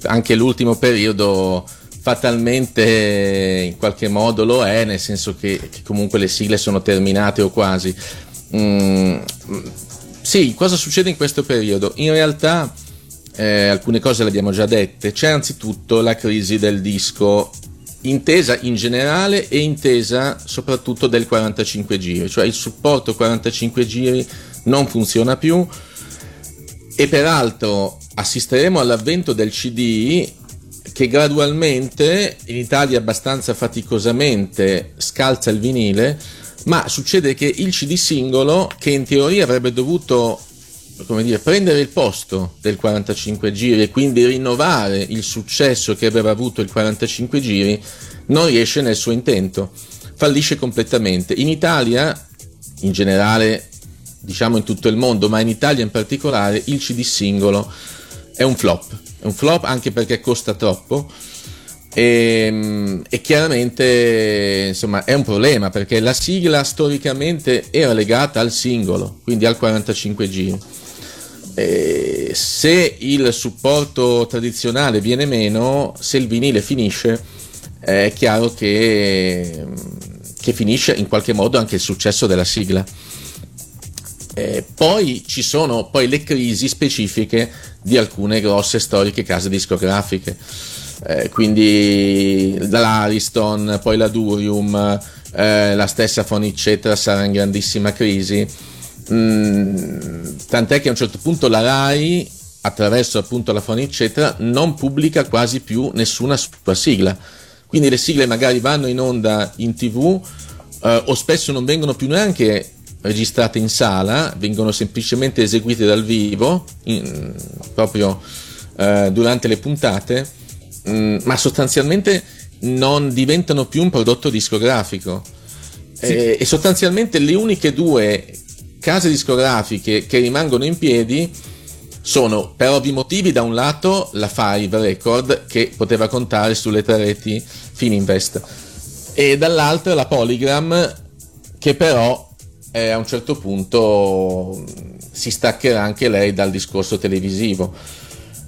anche l'ultimo periodo fatalmente in qualche modo lo è, nel senso che, che comunque le sigle sono terminate o quasi. Mm, sì, cosa succede in questo periodo? In realtà eh, alcune cose le abbiamo già dette. C'è anzitutto la crisi del disco intesa in generale e intesa soprattutto del 45 giri, cioè il supporto 45 giri non funziona più e peraltro assisteremo all'avvento del CD che gradualmente in Italia abbastanza faticosamente scalza il vinile, ma succede che il CD singolo che in teoria avrebbe dovuto come dire, prendere il posto del 45 giri e quindi rinnovare il successo che aveva avuto il 45 giri, non riesce nel suo intento, fallisce completamente. In Italia, in generale, diciamo in tutto il mondo, ma in Italia in particolare, il CD singolo è un flop. È un flop anche perché costa troppo. E, e chiaramente insomma è un problema perché la sigla storicamente era legata al singolo, quindi al 45 giri. E se il supporto tradizionale viene meno, se il vinile finisce, è chiaro che, che finisce in qualche modo anche il successo della sigla. Eh, poi ci sono poi le crisi specifiche di alcune grosse storiche case discografiche, eh, quindi l'Ariston, poi la Durium, eh, la stessa Fonicetta sarà in grandissima crisi. Mm, tant'è che a un certo punto la RAI, attraverso appunto la Fonicetta, non pubblica quasi più nessuna sua sigla. Quindi le sigle magari vanno in onda in tv eh, o spesso non vengono più neanche registrate in sala, vengono semplicemente eseguite dal vivo, in, proprio eh, durante le puntate, mm, ma sostanzialmente non diventano più un prodotto discografico. E, e sostanzialmente le uniche due case discografiche che rimangono in piedi sono per ovvi motivi da un lato la Five Record che poteva contare sulle tre reti Fininvest e dall'altro la Polygram che però eh, a un certo punto mh, si staccherà anche lei dal discorso televisivo.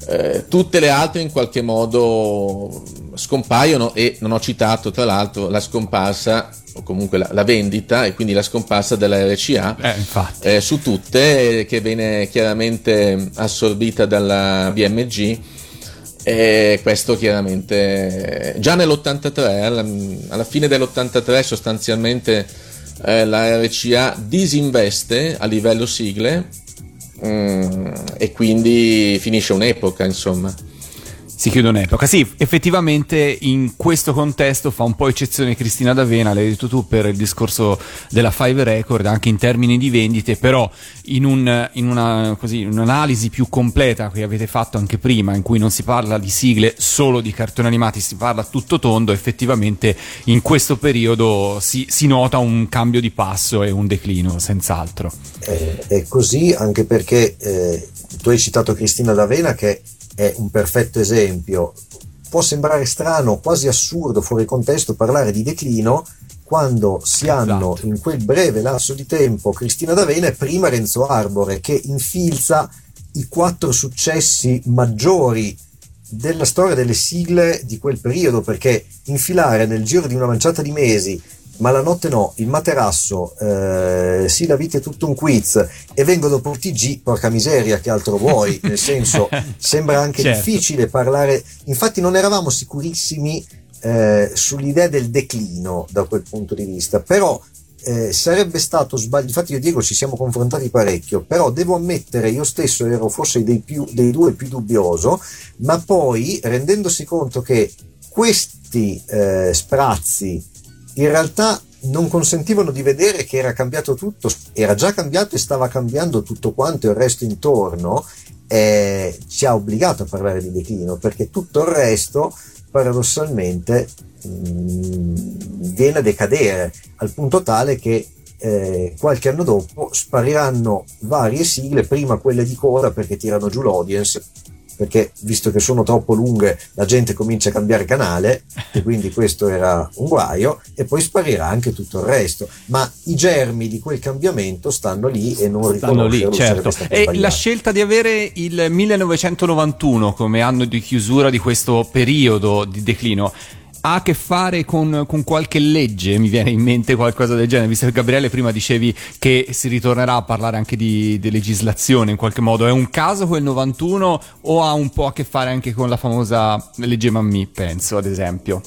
Eh, tutte le altre in qualche modo scompaiono e non ho citato tra l'altro la scomparsa o comunque la, la vendita e quindi la scomparsa della RCA Eh, eh, su tutte eh, che viene chiaramente assorbita dalla BMG e questo chiaramente già nell'83 alla, alla fine dell'83 sostanzialmente eh, la RCA disinveste a livello sigle mm, e quindi finisce un'epoca insomma Si chiude un'epoca. Sì, effettivamente in questo contesto fa un po' eccezione Cristina D'Avena, l'hai detto tu per il discorso della Five Record, anche in termini di vendite, però in, un- in una, così, un'analisi più completa che avete fatto anche prima, in cui non si parla di sigle solo di cartoni animati, si parla tutto tondo, effettivamente in questo periodo si, si nota un cambio di passo e un declino, senz'altro. Eh, è così anche perché eh, tu hai citato Cristina D'Avena che è un perfetto esempio. Può sembrare strano, quasi assurdo, fuori contesto parlare di declino quando si hanno in quel breve lasso di tempo Cristina D'Avena e prima Renzo Arbore che infilza i quattro successi maggiori della storia delle sigle di quel periodo perché infilare nel giro di una manciata di mesi ma la notte no, il materasso, eh, sì la vita è tutto un quiz. E vengo dopo il TG, porca miseria che altro vuoi, nel senso sembra anche Certo. difficile parlare, infatti non eravamo sicurissimi eh, sull'idea del declino da quel punto di vista, però eh, sarebbe stato sbagliato, infatti io e Diego ci siamo confrontati parecchio, però devo ammettere io stesso ero forse dei, più, dei due più dubbioso, ma poi rendendosi conto che questi eh, sprazzi in realtà non consentivano di vedere che era cambiato tutto, era già cambiato e stava cambiando tutto quanto il resto intorno, eh, ci ha obbligato a parlare di declino, perché tutto il resto paradossalmente mh, viene a decadere al punto tale che eh, qualche anno dopo spariranno varie sigle, prima quelle di coda perché tirano giù l'audience, perché visto che sono troppo lunghe la gente comincia a cambiare canale e quindi questo era un guaio e poi sparirà anche tutto il resto, ma i germi di quel cambiamento stanno lì e non Stanno lì, certo. E la scelta di avere il 1991 come anno di chiusura di questo periodo di declino ha a che fare con, con qualche legge? Mi viene in mente qualcosa del genere, visto che Gabriele prima dicevi che si ritornerà a parlare anche di, di legislazione in qualche modo. È un caso quel 91 o ha un po' a che fare anche con la famosa legge Mammì, penso, ad esempio?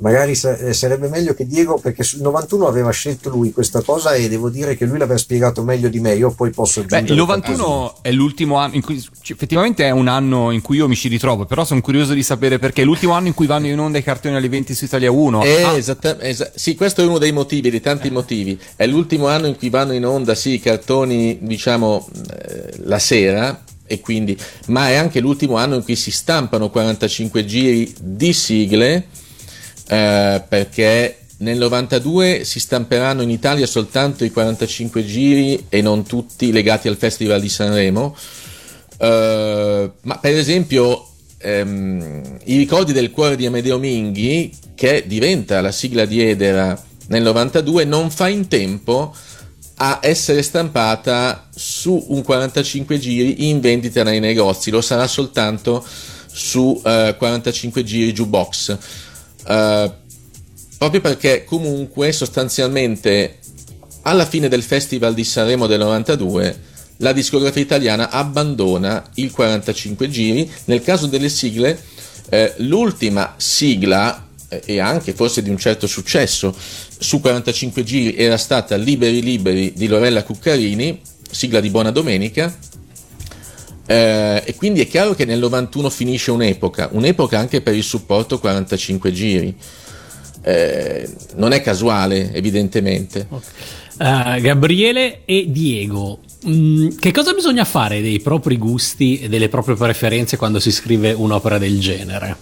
Magari eh, sarebbe meglio che Diego, perché sul 91 aveva scelto lui questa cosa e devo dire che lui l'aveva spiegato meglio di me. Io poi posso Beh, aggiungere. il 91 è l'ultimo anno in cui c- effettivamente è un anno in cui io mi ci ritrovo, però sono curioso di sapere perché è l'ultimo anno in cui vanno in onda i cartoni alle 20 su Italia 1. Eh, Ah, esatta- esa- sì, questo è uno dei motivi, dei tanti motivi. È l'ultimo anno in cui vanno in onda, sì, i cartoni, diciamo, eh, la sera, e quindi, ma è anche l'ultimo anno in cui si stampano 45 giri di sigle, eh, perché nel 92 si stamperanno in Italia soltanto i 45 giri e non tutti legati al Festival di Sanremo. Eh, ma per esempio ehm, i ricordi del cuore di Amedeo Minghi che diventa la sigla di Edera nel 92 non fa in tempo a essere stampata su un 45 giri in vendita nei negozi lo sarà soltanto su eh, 45 giri jukebox Eh, proprio perché comunque sostanzialmente alla fine del Festival di Sanremo del 92 la discografia italiana abbandona il 45 giri. Nel caso delle sigle, eh, l'ultima sigla, eh, e anche forse di un certo successo, su 45 giri era stata Liberi Liberi di Lorella Cuccarini, sigla di Buona Domenica. Eh, e quindi è chiaro che nel 91 finisce un'epoca, un'epoca anche per il supporto 45 giri. Eh, non è casuale, evidentemente. Uh, Gabriele e Diego, mm, che cosa bisogna fare dei propri gusti e delle proprie preferenze quando si scrive un'opera del genere?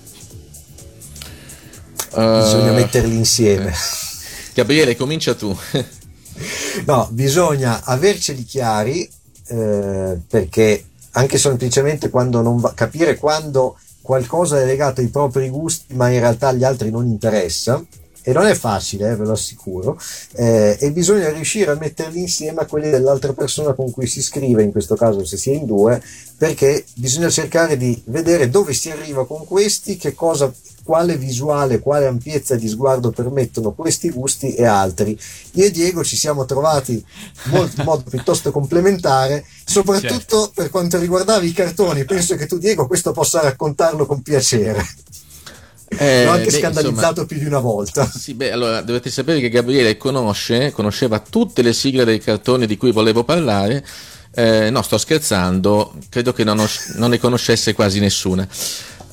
Bisogna Eh, metterli insieme. Gabriele, comincia tu. No, bisogna averceli chiari eh, perché anche semplicemente quando non va, capire quando qualcosa è legato ai propri gusti ma in realtà agli altri non interessa. E non è facile, eh, ve lo assicuro, eh, e bisogna riuscire a metterli insieme a quelli dell'altra persona con cui si scrive, in questo caso se si è in due, perché bisogna cercare di vedere dove si arriva con questi, che cosa, quale visuale, quale ampiezza di sguardo permettono questi gusti e altri. Io e Diego ci siamo trovati molto, in modo piuttosto complementare, soprattutto per quanto riguardava i cartoni. Penso che tu, Diego, questo possa raccontarlo con piacere. Eh, L'ho anche beh, scandalizzato insomma, più di una volta. Sì, beh, allora dovete sapere che Gabriele conosce, conosceva tutte le sigle dei cartoni di cui volevo parlare. Eh, no, sto scherzando, credo che non, os- non ne conoscesse quasi nessuna.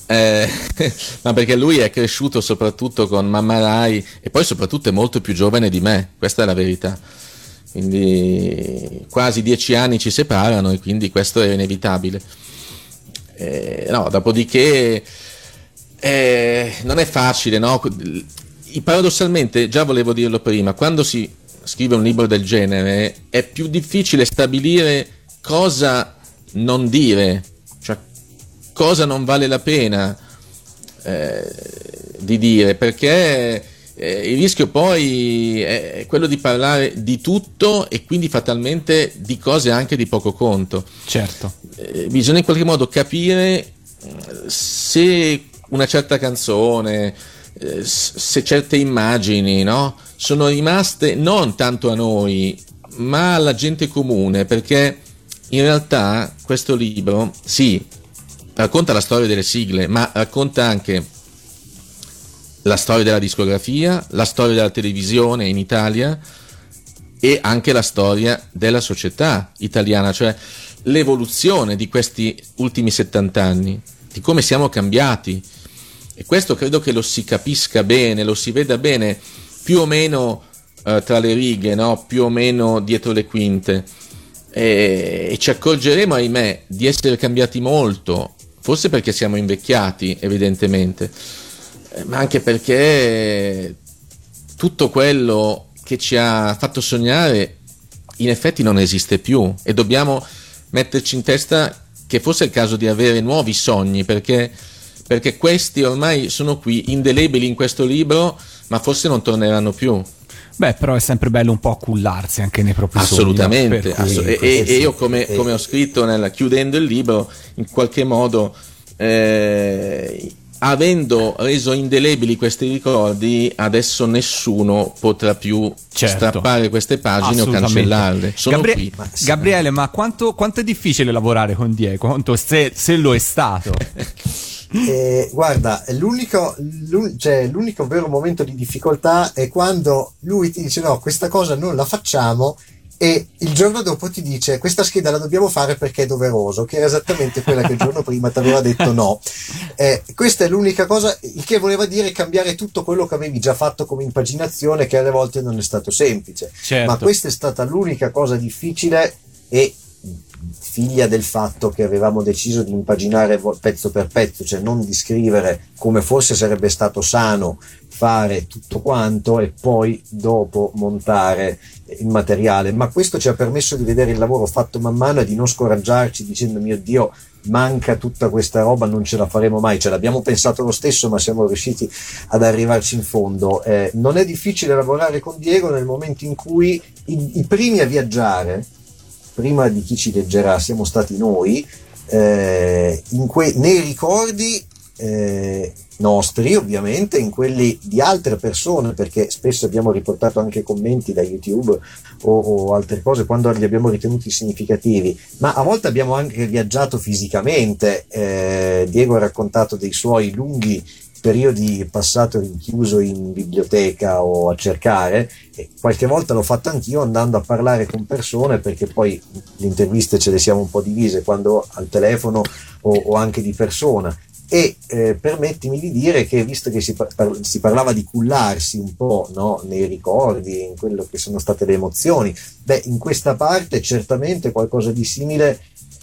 Eh, ma perché lui è cresciuto soprattutto con Mamma Rai e poi soprattutto è molto più giovane di me, questa è la verità. Quindi quasi dieci anni ci separano e quindi questo è inevitabile. Eh, no, dopodiché eh, non è facile, no? Paradossalmente, già volevo dirlo prima, quando si scrive un libro del genere è più difficile stabilire cosa non dire, cosa non vale la pena eh, di dire, perché eh, il rischio poi è quello di parlare di tutto e quindi fatalmente di cose anche di poco conto. Certo. Eh, bisogna in qualche modo capire eh, se una certa canzone, eh, se certe immagini no, sono rimaste non tanto a noi, ma alla gente comune, perché in realtà questo libro, sì, racconta la storia delle sigle, ma racconta anche la storia della discografia, la storia della televisione in Italia e anche la storia della società italiana, cioè l'evoluzione di questi ultimi 70 anni, di come siamo cambiati. E questo credo che lo si capisca bene, lo si veda bene più o meno eh, tra le righe, no? più o meno dietro le quinte. E, e ci accorgeremo, ahimè, di essere cambiati molto, forse perché siamo invecchiati, evidentemente, eh, ma anche perché tutto quello che ci ha fatto sognare in effetti non esiste più e dobbiamo metterci in testa che forse è il caso di avere nuovi sogni perché, perché questi ormai sono qui indelebili in questo libro ma forse non torneranno più. Beh, però è sempre bello un po' cullarsi anche nei propri Assolutamente, sogni. Per cui- assu- e, e- e io come, come ho scritto nel, chiudendo il libro, in qualche modo, eh, avendo reso indelebili questi ricordi, adesso nessuno potrà più Certo. strappare queste pagine o Assolutamente. cancellarle. Sono Gabri- qui. Gabriele, ma quanto, quanto è difficile lavorare con Diego? Quanto se, se lo è stato? Eh, guarda, l'unico, l'un- cioè, l'unico vero momento di difficoltà è quando lui ti dice no, questa cosa non la facciamo e il giorno dopo ti dice questa scheda la dobbiamo fare perché è doveroso, che era esattamente quella che il giorno prima ti aveva detto no. Eh, questa è l'unica cosa, il che voleva dire cambiare tutto quello che avevi già fatto come impaginazione, che alle volte non è stato semplice. Certo. Ma questa è stata l'unica cosa difficile e figlia del fatto che avevamo deciso di impaginare pezzo per pezzo, cioè non di scrivere come forse sarebbe stato sano fare tutto quanto e poi dopo montare il materiale, ma questo ci ha permesso di vedere il lavoro fatto man mano e di non scoraggiarci dicendo mio Dio manca tutta questa roba, non ce la faremo mai, ce l'abbiamo pensato lo stesso ma siamo riusciti ad arrivarci in fondo. Eh, non è difficile lavorare con Diego nel momento in cui i, i primi a viaggiare, prima di chi ci leggerà siamo stati noi, eh, que- nei ricordi eh, nostri ovviamente, in quelli di altre persone, perché spesso abbiamo riportato anche commenti da YouTube o, o altre cose quando li abbiamo ritenuti significativi, ma a volte abbiamo anche viaggiato fisicamente. Eh, Diego ha raccontato dei suoi lunghi periodi passato rinchiuso in biblioteca o a cercare e qualche volta l'ho fatto anch'io andando a parlare con persone perché poi le interviste ce le siamo un po' divise quando al telefono o, o anche di persona. E eh, permettimi di dire che visto che si, par- si parlava di cullarsi un po' no, nei ricordi, in quello che sono state le emozioni, beh in questa parte certamente qualcosa di simile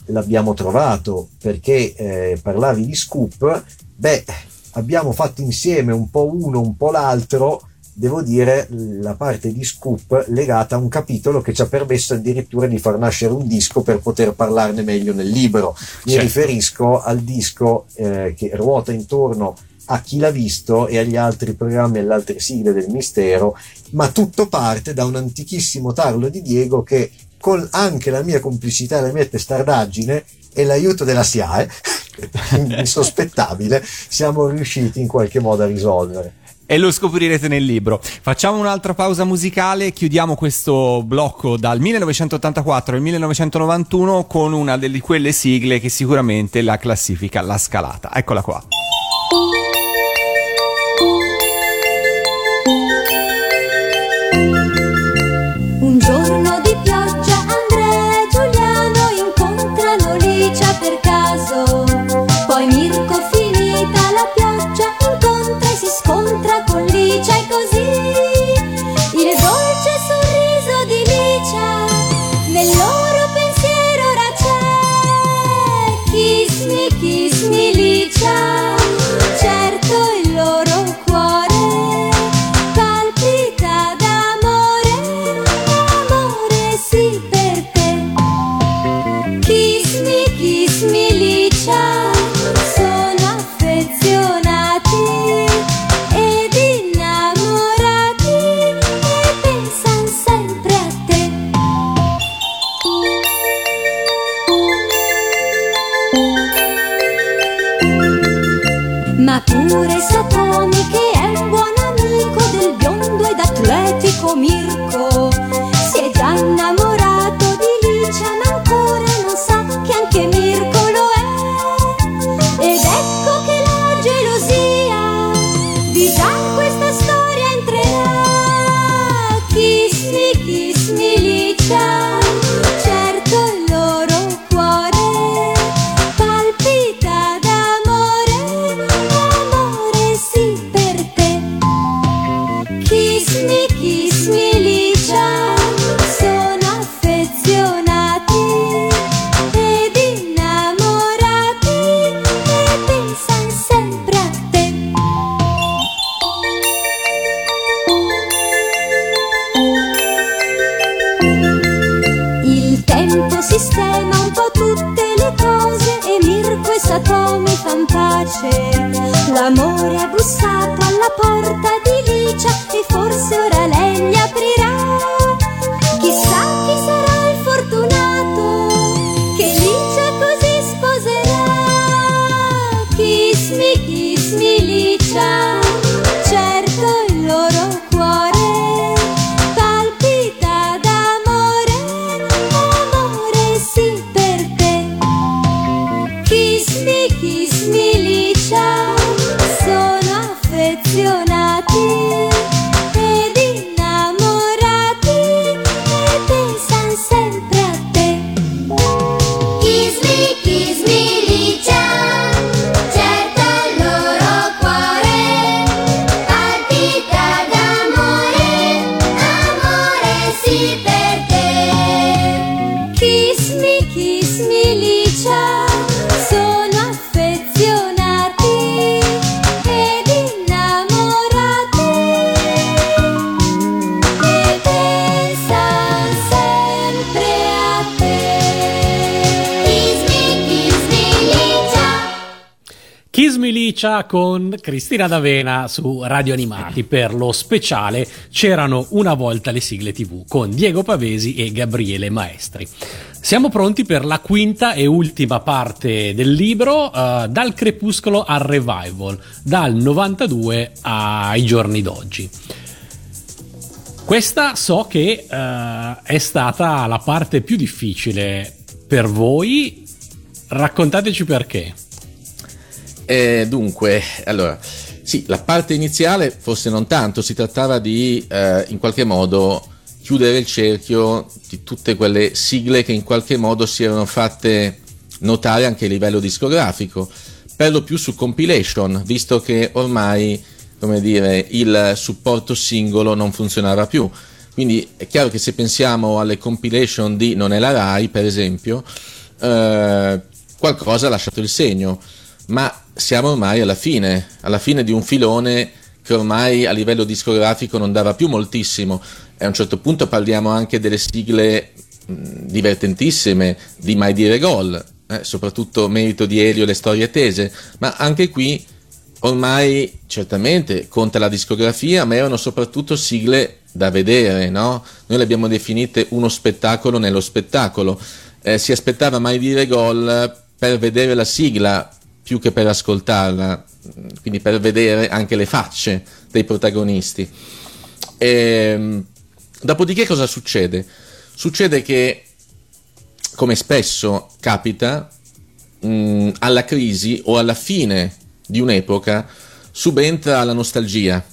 l'abbiamo trovato perché eh, parlavi di scoop, beh abbiamo fatto insieme un po' uno, un po' l'altro, devo dire la parte di scoop legata a un capitolo che ci ha permesso addirittura di far nascere un disco per poter parlarne meglio nel libro. Mi Certo. riferisco al disco eh, che ruota intorno a chi l'ha visto e agli altri programmi e alle altre sigle del mistero, ma tutto parte da un antichissimo tarlo di Diego che con anche la mia complicità e la mia testardaggine e l'aiuto della SIAE, insospettabile, siamo riusciti in qualche modo a risolvere. E lo scoprirete nel libro. Facciamo un'altra pausa musicale, chiudiamo questo blocco dal 1984 al 1991 con una di quelle sigle che sicuramente la classifica la scalata. Eccola qua. Con Cristina D'Avena su Radio Animati per lo speciale C'erano una volta le sigle TV con Diego Pavesi e Gabriele Maestri. Siamo pronti per la quinta e ultima parte del libro, eh, dal crepuscolo al revival, dal 92 ai giorni d'oggi. Questa so che eh, è stata la parte più difficile per voi. Raccontateci perché. Eh, dunque, allora, sì, la parte iniziale forse non tanto, si trattava di eh, in qualche modo chiudere il cerchio di tutte quelle sigle che in qualche modo si erano fatte notare anche a livello discografico, per lo più su compilation, visto che ormai, come dire, il supporto singolo non funzionava più. Quindi è chiaro che se pensiamo alle compilation di Non è la Rai, per esempio, eh, qualcosa ha lasciato il segno, ma siamo ormai alla fine, alla fine di un filone che ormai a livello discografico non dava più moltissimo e a un certo punto parliamo anche delle sigle divertentissime di Mai dire gol, eh, soprattutto merito di Elio le storie tese, ma anche qui ormai certamente conta la discografia, ma erano soprattutto sigle da vedere, no? Noi le abbiamo definite uno spettacolo nello spettacolo. Eh, si aspettava mai dire gol per vedere la sigla più che per ascoltarla, quindi per vedere anche le facce dei protagonisti. E, dopodiché cosa succede? Succede che, come spesso capita, mh, alla crisi o alla fine di un'epoca subentra la nostalgia,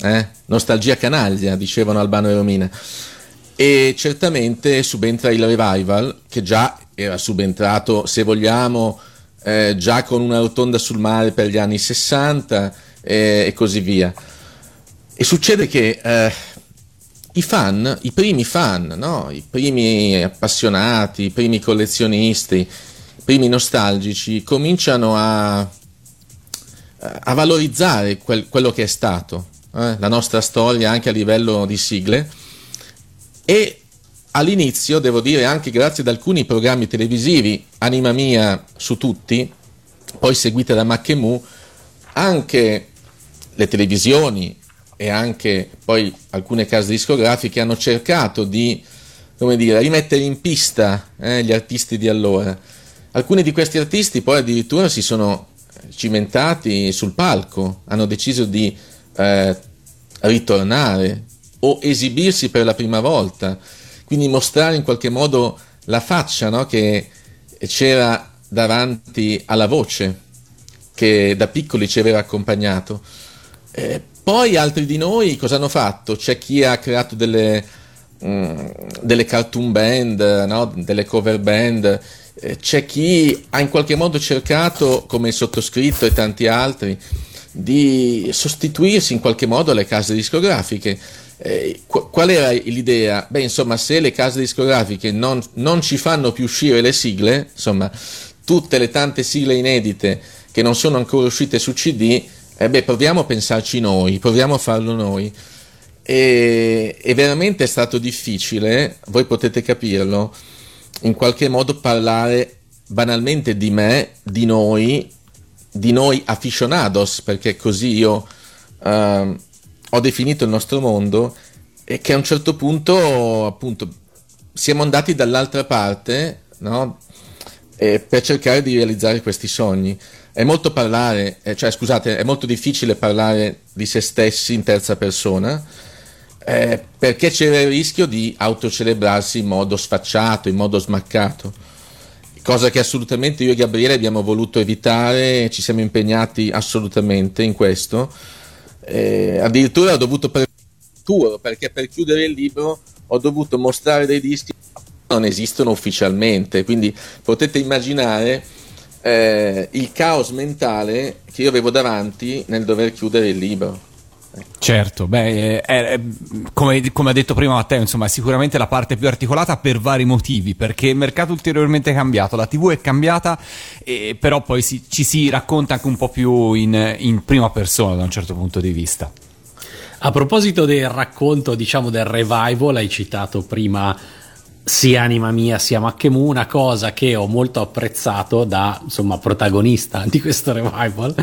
eh? nostalgia canaglia, dicevano Albano e Romina, e certamente subentra il revival, che già era subentrato, se vogliamo, eh, già con una rotonda sul mare per gli anni 60 eh, e così via. E succede che eh, i fan, i primi fan, no? i primi appassionati, i primi collezionisti, i primi nostalgici cominciano a, a valorizzare quel- quello che è stato, eh, la nostra storia anche a livello di sigle e all'inizio, devo dire anche grazie ad alcuni programmi televisivi, Anima Mia su tutti, poi seguita da Macchemu, anche le televisioni e anche poi alcune case discografiche hanno cercato di come dire, rimettere in pista eh, gli artisti di allora. Alcuni di questi artisti poi addirittura si sono cimentati sul palco, hanno deciso di eh, ritornare o esibirsi per la prima volta, quindi mostrare in qualche modo la faccia no, che c'era davanti alla voce che da piccoli ci aveva accompagnato. Eh, poi altri di noi cosa hanno fatto? C'è chi ha creato delle, mm, delle cartoon band, no? delle cover band, eh, c'è chi ha in qualche modo cercato, come il sottoscritto e tanti altri, di sostituirsi in qualche modo alle case discografiche. Eh, qu- qual era l'idea? Beh, insomma, se le case discografiche non, non ci fanno più uscire le sigle, insomma, tutte le tante sigle inedite che non sono ancora uscite su CD, eh beh, proviamo a pensarci noi, proviamo a farlo noi. E, e veramente è stato difficile, voi potete capirlo, in qualche modo parlare banalmente di me, di noi, di noi aficionados, perché così io ehm, ho definito il nostro mondo e che a un certo punto appunto siamo andati dall'altra parte no? Eh, per cercare di realizzare questi sogni. È molto parlare, eh, cioè scusate, è molto difficile parlare di se stessi in terza persona eh, perché c'era il rischio di autocelebrarsi in modo sfacciato, in modo smaccato, cosa che assolutamente io e Gabriele abbiamo voluto evitare, ci siamo impegnati assolutamente in questo. Eh, addirittura ho dovuto per perché per chiudere il libro ho dovuto mostrare dei dischi che non esistono ufficialmente, quindi potete immaginare eh, il caos mentale che io avevo davanti nel dover chiudere il libro. Certo, beh, è, è, come, come, ha detto prima Matteo, insomma, è sicuramente la parte più articolata per vari motivi, perché il mercato è ulteriormente cambiato, la TV è cambiata, eh, però poi si, ci si racconta anche un po' più in, in prima persona da un certo punto di vista. A proposito del racconto, diciamo, del revival, hai citato prima sia Anima Mia sia Mackemu, una cosa che ho molto apprezzato da insomma protagonista di questo revival,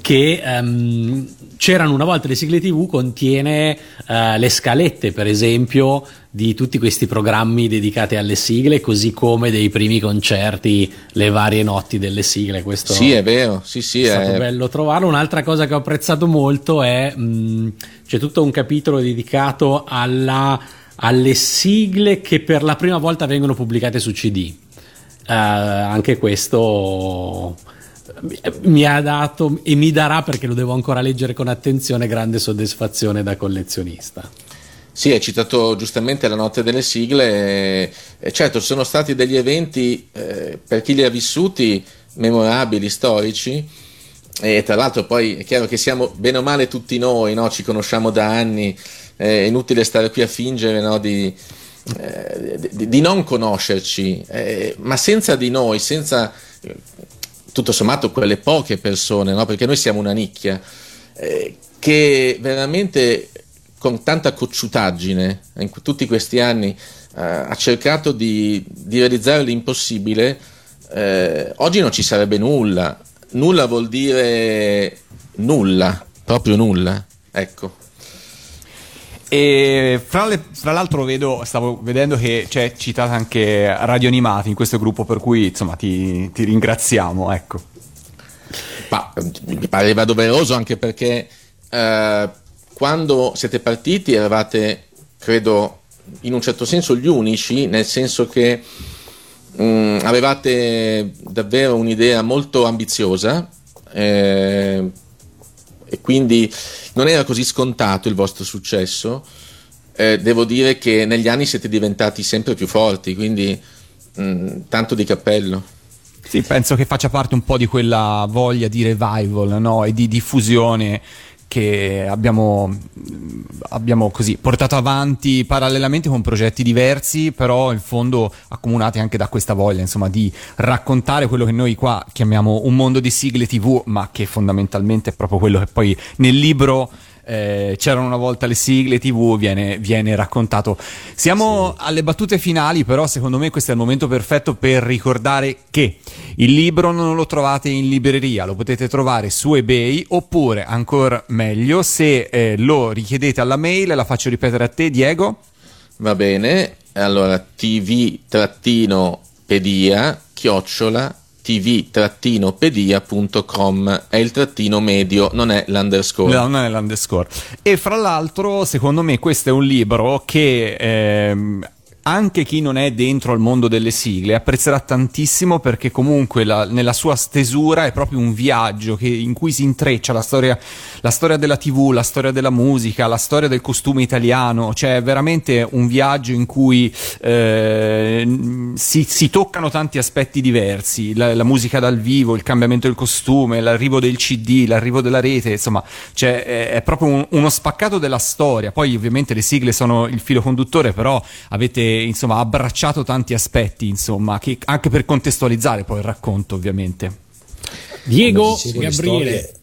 che um, c'erano una volta le sigle tv contiene uh, le scalette per esempio di tutti questi programmi dedicati alle sigle così come dei primi concerti le varie notti delle sigle. Questo sì è vero sì sì è stato è... bello trovarlo. Un'altra cosa che ho apprezzato molto è mh, c'è tutto un capitolo dedicato alla alle sigle che per la prima volta vengono pubblicate su CD. Uh, anche questo mi ha dato e mi darà perché lo devo ancora leggere con attenzione grande soddisfazione da collezionista. Sì, hai citato giustamente la notte delle sigle, e certo sono stati degli eventi eh, per chi li ha vissuti memorabili, storici e tra l'altro poi è chiaro che siamo bene o male tutti noi, no? ci conosciamo da anni, è inutile stare qui a fingere no, di, eh, di, di, non conoscerci, eh, ma senza di noi, senza tutto sommato quelle poche persone, no? perché noi siamo una nicchia, eh, che veramente con tanta cocciutaggine in tutti questi anni eh, ha cercato di, di realizzare l'impossibile, eh, oggi non ci sarebbe nulla. Nulla vuol dire nulla, proprio nulla. Ecco. E fra, le, fra, l'altro vedo, stavo vedendo che c'è citata anche Radio Animati in questo gruppo, per cui insomma ti, ti ringraziamo. Ecco. Ma, mi pareva doveroso anche perché eh, quando siete partiti eravate, credo, in un certo senso gli unici, nel senso che mh, mm, avevate davvero un'idea molto ambiziosa. Eh, e quindi non era così scontato il vostro successo. Eh, devo dire che negli anni siete diventati sempre più forti, quindi mh, mm, tanto di cappello. Sì, penso che faccia parte un po' di quella voglia di revival no? e di diffusione che abbiamo, abbiamo così portato avanti parallelamente con progetti diversi, però in fondo accomunati anche da questa voglia, insomma, di raccontare quello che noi qua chiamiamo un mondo di sigle TV, ma che fondamentalmente è proprio quello che poi nel libro eh, c'erano una volta le sigle tv, viene, viene raccontato. Siamo sì. alle battute finali, però secondo me questo è il momento perfetto per ricordare che il libro non lo trovate in libreria, lo potete trovare su eBay oppure ancora meglio se eh, lo richiedete alla mail, la faccio ripetere a te Diego. Va bene, allora tv-pedia chiocciola tv-pedia.com è il trattino medio, non è l'underscore. No, non è l'underscore. E fra l'altro, secondo me, questo è un libro che ehm, anche chi non è dentro al mondo delle sigle apprezzerà tantissimo perché comunque la, nella sua stesura è proprio un viaggio che, in cui si intreccia la storia, la storia, della tv, la storia della musica, la storia del costume italiano, cioè è veramente un viaggio in cui eh, si, si, toccano tanti aspetti diversi, la, la, musica dal vivo, il cambiamento del costume, l'arrivo del CD, l'arrivo della rete, insomma cioè, è, è, proprio un, uno spaccato della storia, poi ovviamente le sigle sono il filo conduttore, però avete insomma, ha abbracciato tanti aspetti, insomma, che, anche per contestualizzare poi il racconto, ovviamente. Diego, Gabriele.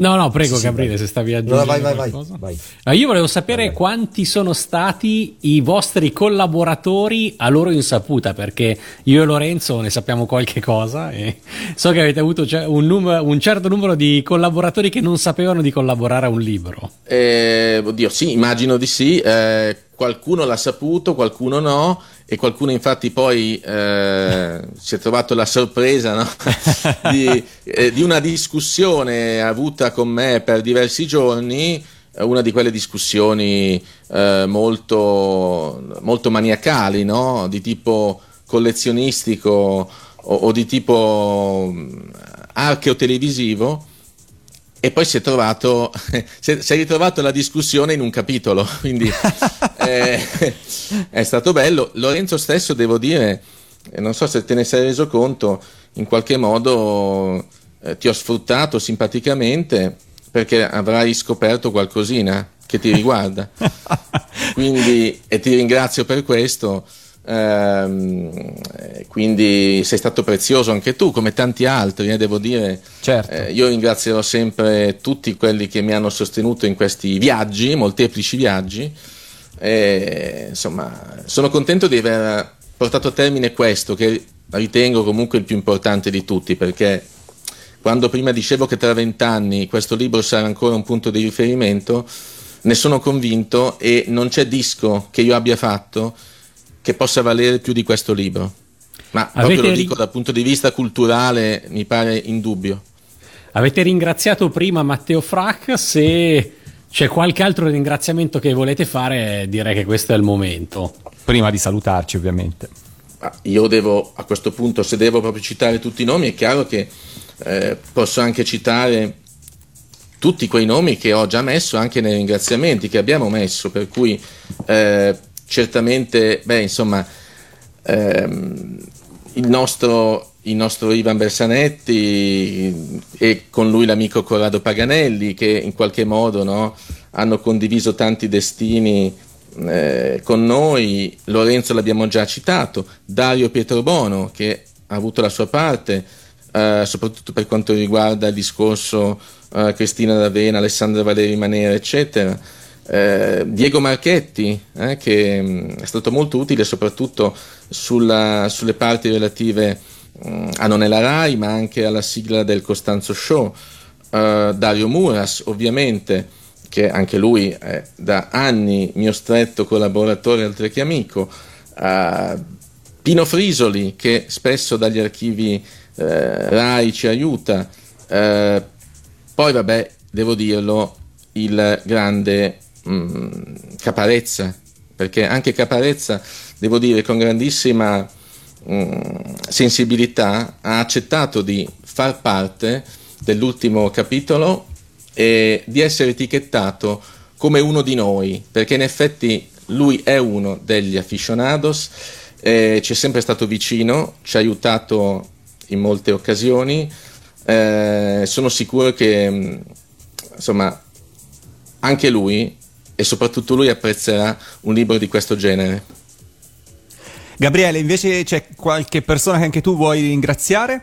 No, no, prego Sì, Gabriele, vai. se stavi No, aggiungendo vai, vai, vai, qualcosa. vai. Ah, io volevo sapere quanti sono stati i vostri collaboratori a loro insaputa, perché io e Lorenzo ne sappiamo qualche cosa e so che avete avuto ce- un, num- un certo numero di collaboratori che non sapevano di collaborare a un libro. Eh, oddio, sì, immagino di sì. Eh, qualcuno l'ha saputo, qualcuno no, e qualcuno infatti poi eh, si è trovato la sorpresa no? di, eh, di una discussione avuta con me per diversi giorni. eh, Una di quelle discussioni eh, molto, molto maniacali, no? di tipo collezionistico o, o di tipo mh, archeo-televisivo, e poi si è trovato si è, è ritrovato la discussione in un capitolo quindi eh, è stato bello. Lorenzo stesso devo dire eh, non so se te ne sei reso conto in qualche modo eh, ti ho sfruttato simpaticamente perché avrai scoperto qualcosina che ti riguarda. Quindi e ti ringrazio per questo eh, quindi sei stato prezioso anche tu come tanti altri eh, devo dire Certo. eh, io ringrazierò sempre tutti quelli che mi hanno sostenuto in questi viaggi, molteplici viaggi. Insomma, sono contento di aver portato a termine questo, che ritengo comunque il più importante di tutti, perché quando prima dicevo che tra vent'anni questo libro sarà ancora un punto di riferimento, ne sono convinto e non c'è disco che io abbia fatto che possa valere più di questo libro. Ma proprio Avete lo ri- dico dal punto di vista culturale, mi pare indubbio. Avete ringraziato prima Matteo Frac, se c'è qualche altro ringraziamento che volete fare direi che questo è il momento. Prima di salutarci, ovviamente. Io devo a questo punto, se devo proprio citare tutti i nomi, è chiaro che eh, posso anche citare tutti quei nomi che ho già messo anche nei ringraziamenti che abbiamo messo, per cui eh, certamente, beh, insomma, ehm, il nostro, il nostro Ivan Bersanetti e con lui l'amico Corrado Paganelli che in qualche modo no, hanno condiviso tanti destini eh, con noi, Lorenzo l'abbiamo già citato, Dario Pietrobono che ha avuto la sua parte, eh, soprattutto per quanto riguarda il discorso eh, Cristina D'Avena, Alessandra Valeri Manera, eccetera. Eh, Diego Marchetti, eh, che mh, è stato molto utile soprattutto sulla- sulle parti relative mh, a Non è la Rai, ma anche alla sigla del Costanzo Show. Eh, Dario Muras, ovviamente, che anche lui è da anni mio stretto collaboratore oltre che amico. Eh, Pino Frisoli, che spesso dagli archivi eh, Rai ci aiuta. Poi, vabbè, devo dirlo, il grande mm, Caparezza, perché anche Caparezza, devo dire, con grandissima mm, sensibilità ha accettato di far parte dell'ultimo capitolo e di essere etichettato come uno di noi, perché in effetti lui è uno degli aficionados, eh, ci è sempre stato vicino, ci ha aiutato in molte occasioni, eh, sono sicuro che mh, insomma anche lui e soprattutto lui apprezzerà un libro di questo genere. Gabriele, invece c'è qualche persona che anche tu vuoi ringraziare?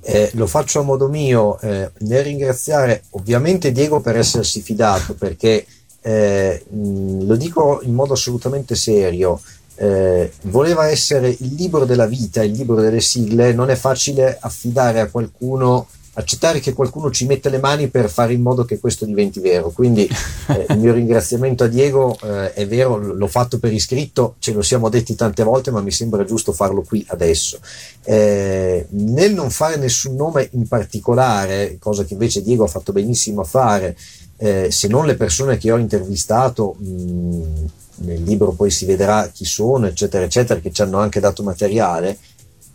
Eh, lo faccio a modo mio eh, nel ringraziare ovviamente Diego per essersi fidato perché eh, mh, lo dico in modo assolutamente serio eh, voleva essere il libro della vita il libro delle sigle non è facile affidare a qualcuno accettare che qualcuno ci mette le mani per fare in modo che questo diventi vero quindi eh, il mio ringraziamento a Diego eh, è vero l'ho fatto per iscritto ce lo siamo detti tante volte ma mi sembra giusto farlo qui adesso eh, nel non fare nessun nome in particolare, cosa che invece Diego ha fatto benissimo a fare, eh, se non le persone che ho intervistato, mh, nel libro poi si vedrà chi sono, eccetera, eccetera, che ci hanno anche dato materiale.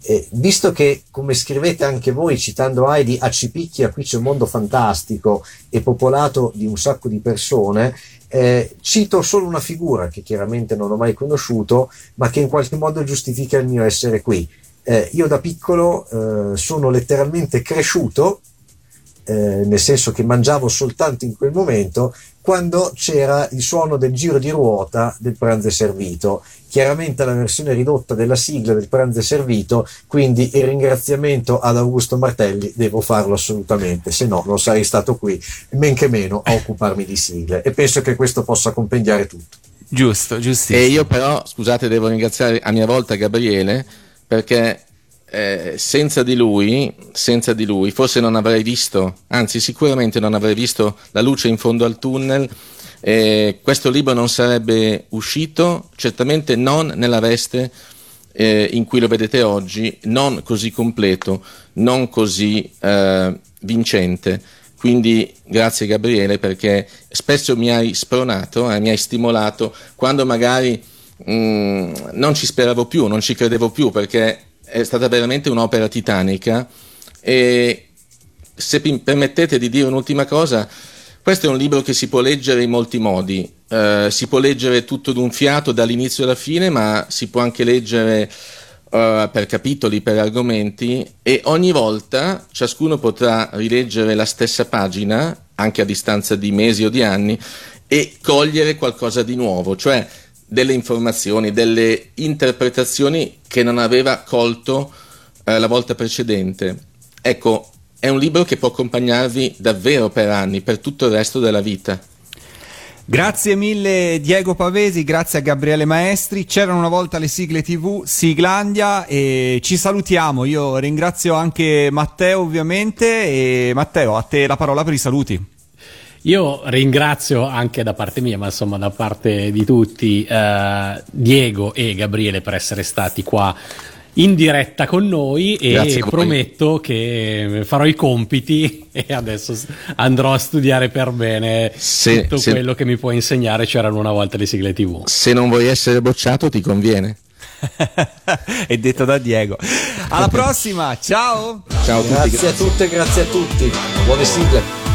Eh, visto che, come scrivete anche voi, citando Heidi, a Cipicchia qui c'è un mondo fantastico e popolato di un sacco di persone, eh, cito solo una figura che chiaramente non ho mai conosciuto, ma che in qualche modo giustifica il mio essere qui. Eh, io da piccolo eh, sono letteralmente cresciuto eh, nel senso che mangiavo soltanto in quel momento quando c'era il suono del giro di ruota del pranzo è servito. Chiaramente la versione ridotta della sigla del pranzo è servito, quindi il ringraziamento ad Augusto Martelli devo farlo assolutamente, se no non sarei stato qui, men che meno a occuparmi di sigle e penso che questo possa compendiare tutto. Giusto, giustissimo. E io però, scusate, devo ringraziare a mia volta Gabriele perché eh, senza di lui, senza di lui, forse non avrei visto, anzi sicuramente non avrei visto la luce in fondo al tunnel. Eh, questo libro non sarebbe uscito, certamente non nella veste eh, in cui lo vedete oggi, non così completo, non così eh, vincente. Quindi grazie Gabriele perché spesso mi hai spronato, eh, mi hai stimolato quando magari mm, non ci speravo più, non ci credevo più perché è stata veramente un'opera titanica e se mi permettete di dire un'ultima cosa, questo è un libro che si può leggere in molti modi, eh, si può leggere tutto d'un fiato dall'inizio alla fine, ma si può anche leggere uh, per capitoli, per argomenti e ogni volta ciascuno potrà rileggere la stessa pagina, anche a distanza di mesi o di anni, e cogliere qualcosa di nuovo, cioè delle informazioni, delle interpretazioni che non aveva colto eh, la volta precedente. Ecco, è un libro che può accompagnarvi davvero per anni, per tutto il resto della vita. Grazie mille Diego Pavesi, grazie a Gabriele Maestri. C'erano una volta le sigle TV, Siglandia e ci salutiamo. Io ringrazio anche Matteo ovviamente e Matteo, a te la parola per i saluti. Io ringrazio anche da parte mia, ma insomma da parte di tutti, eh, Diego e Gabriele per essere stati qua in diretta con noi e prometto voi. che farò i compiti e adesso andrò a studiare per bene se, tutto se, quello che mi può insegnare c'erano una volta le sigle tv. Se non vuoi essere bocciato ti conviene. È detto da Diego. Alla prossima, ciao! Ciao a tutti. Grazie, grazie a tutte, grazie a tutti. Buone sigle.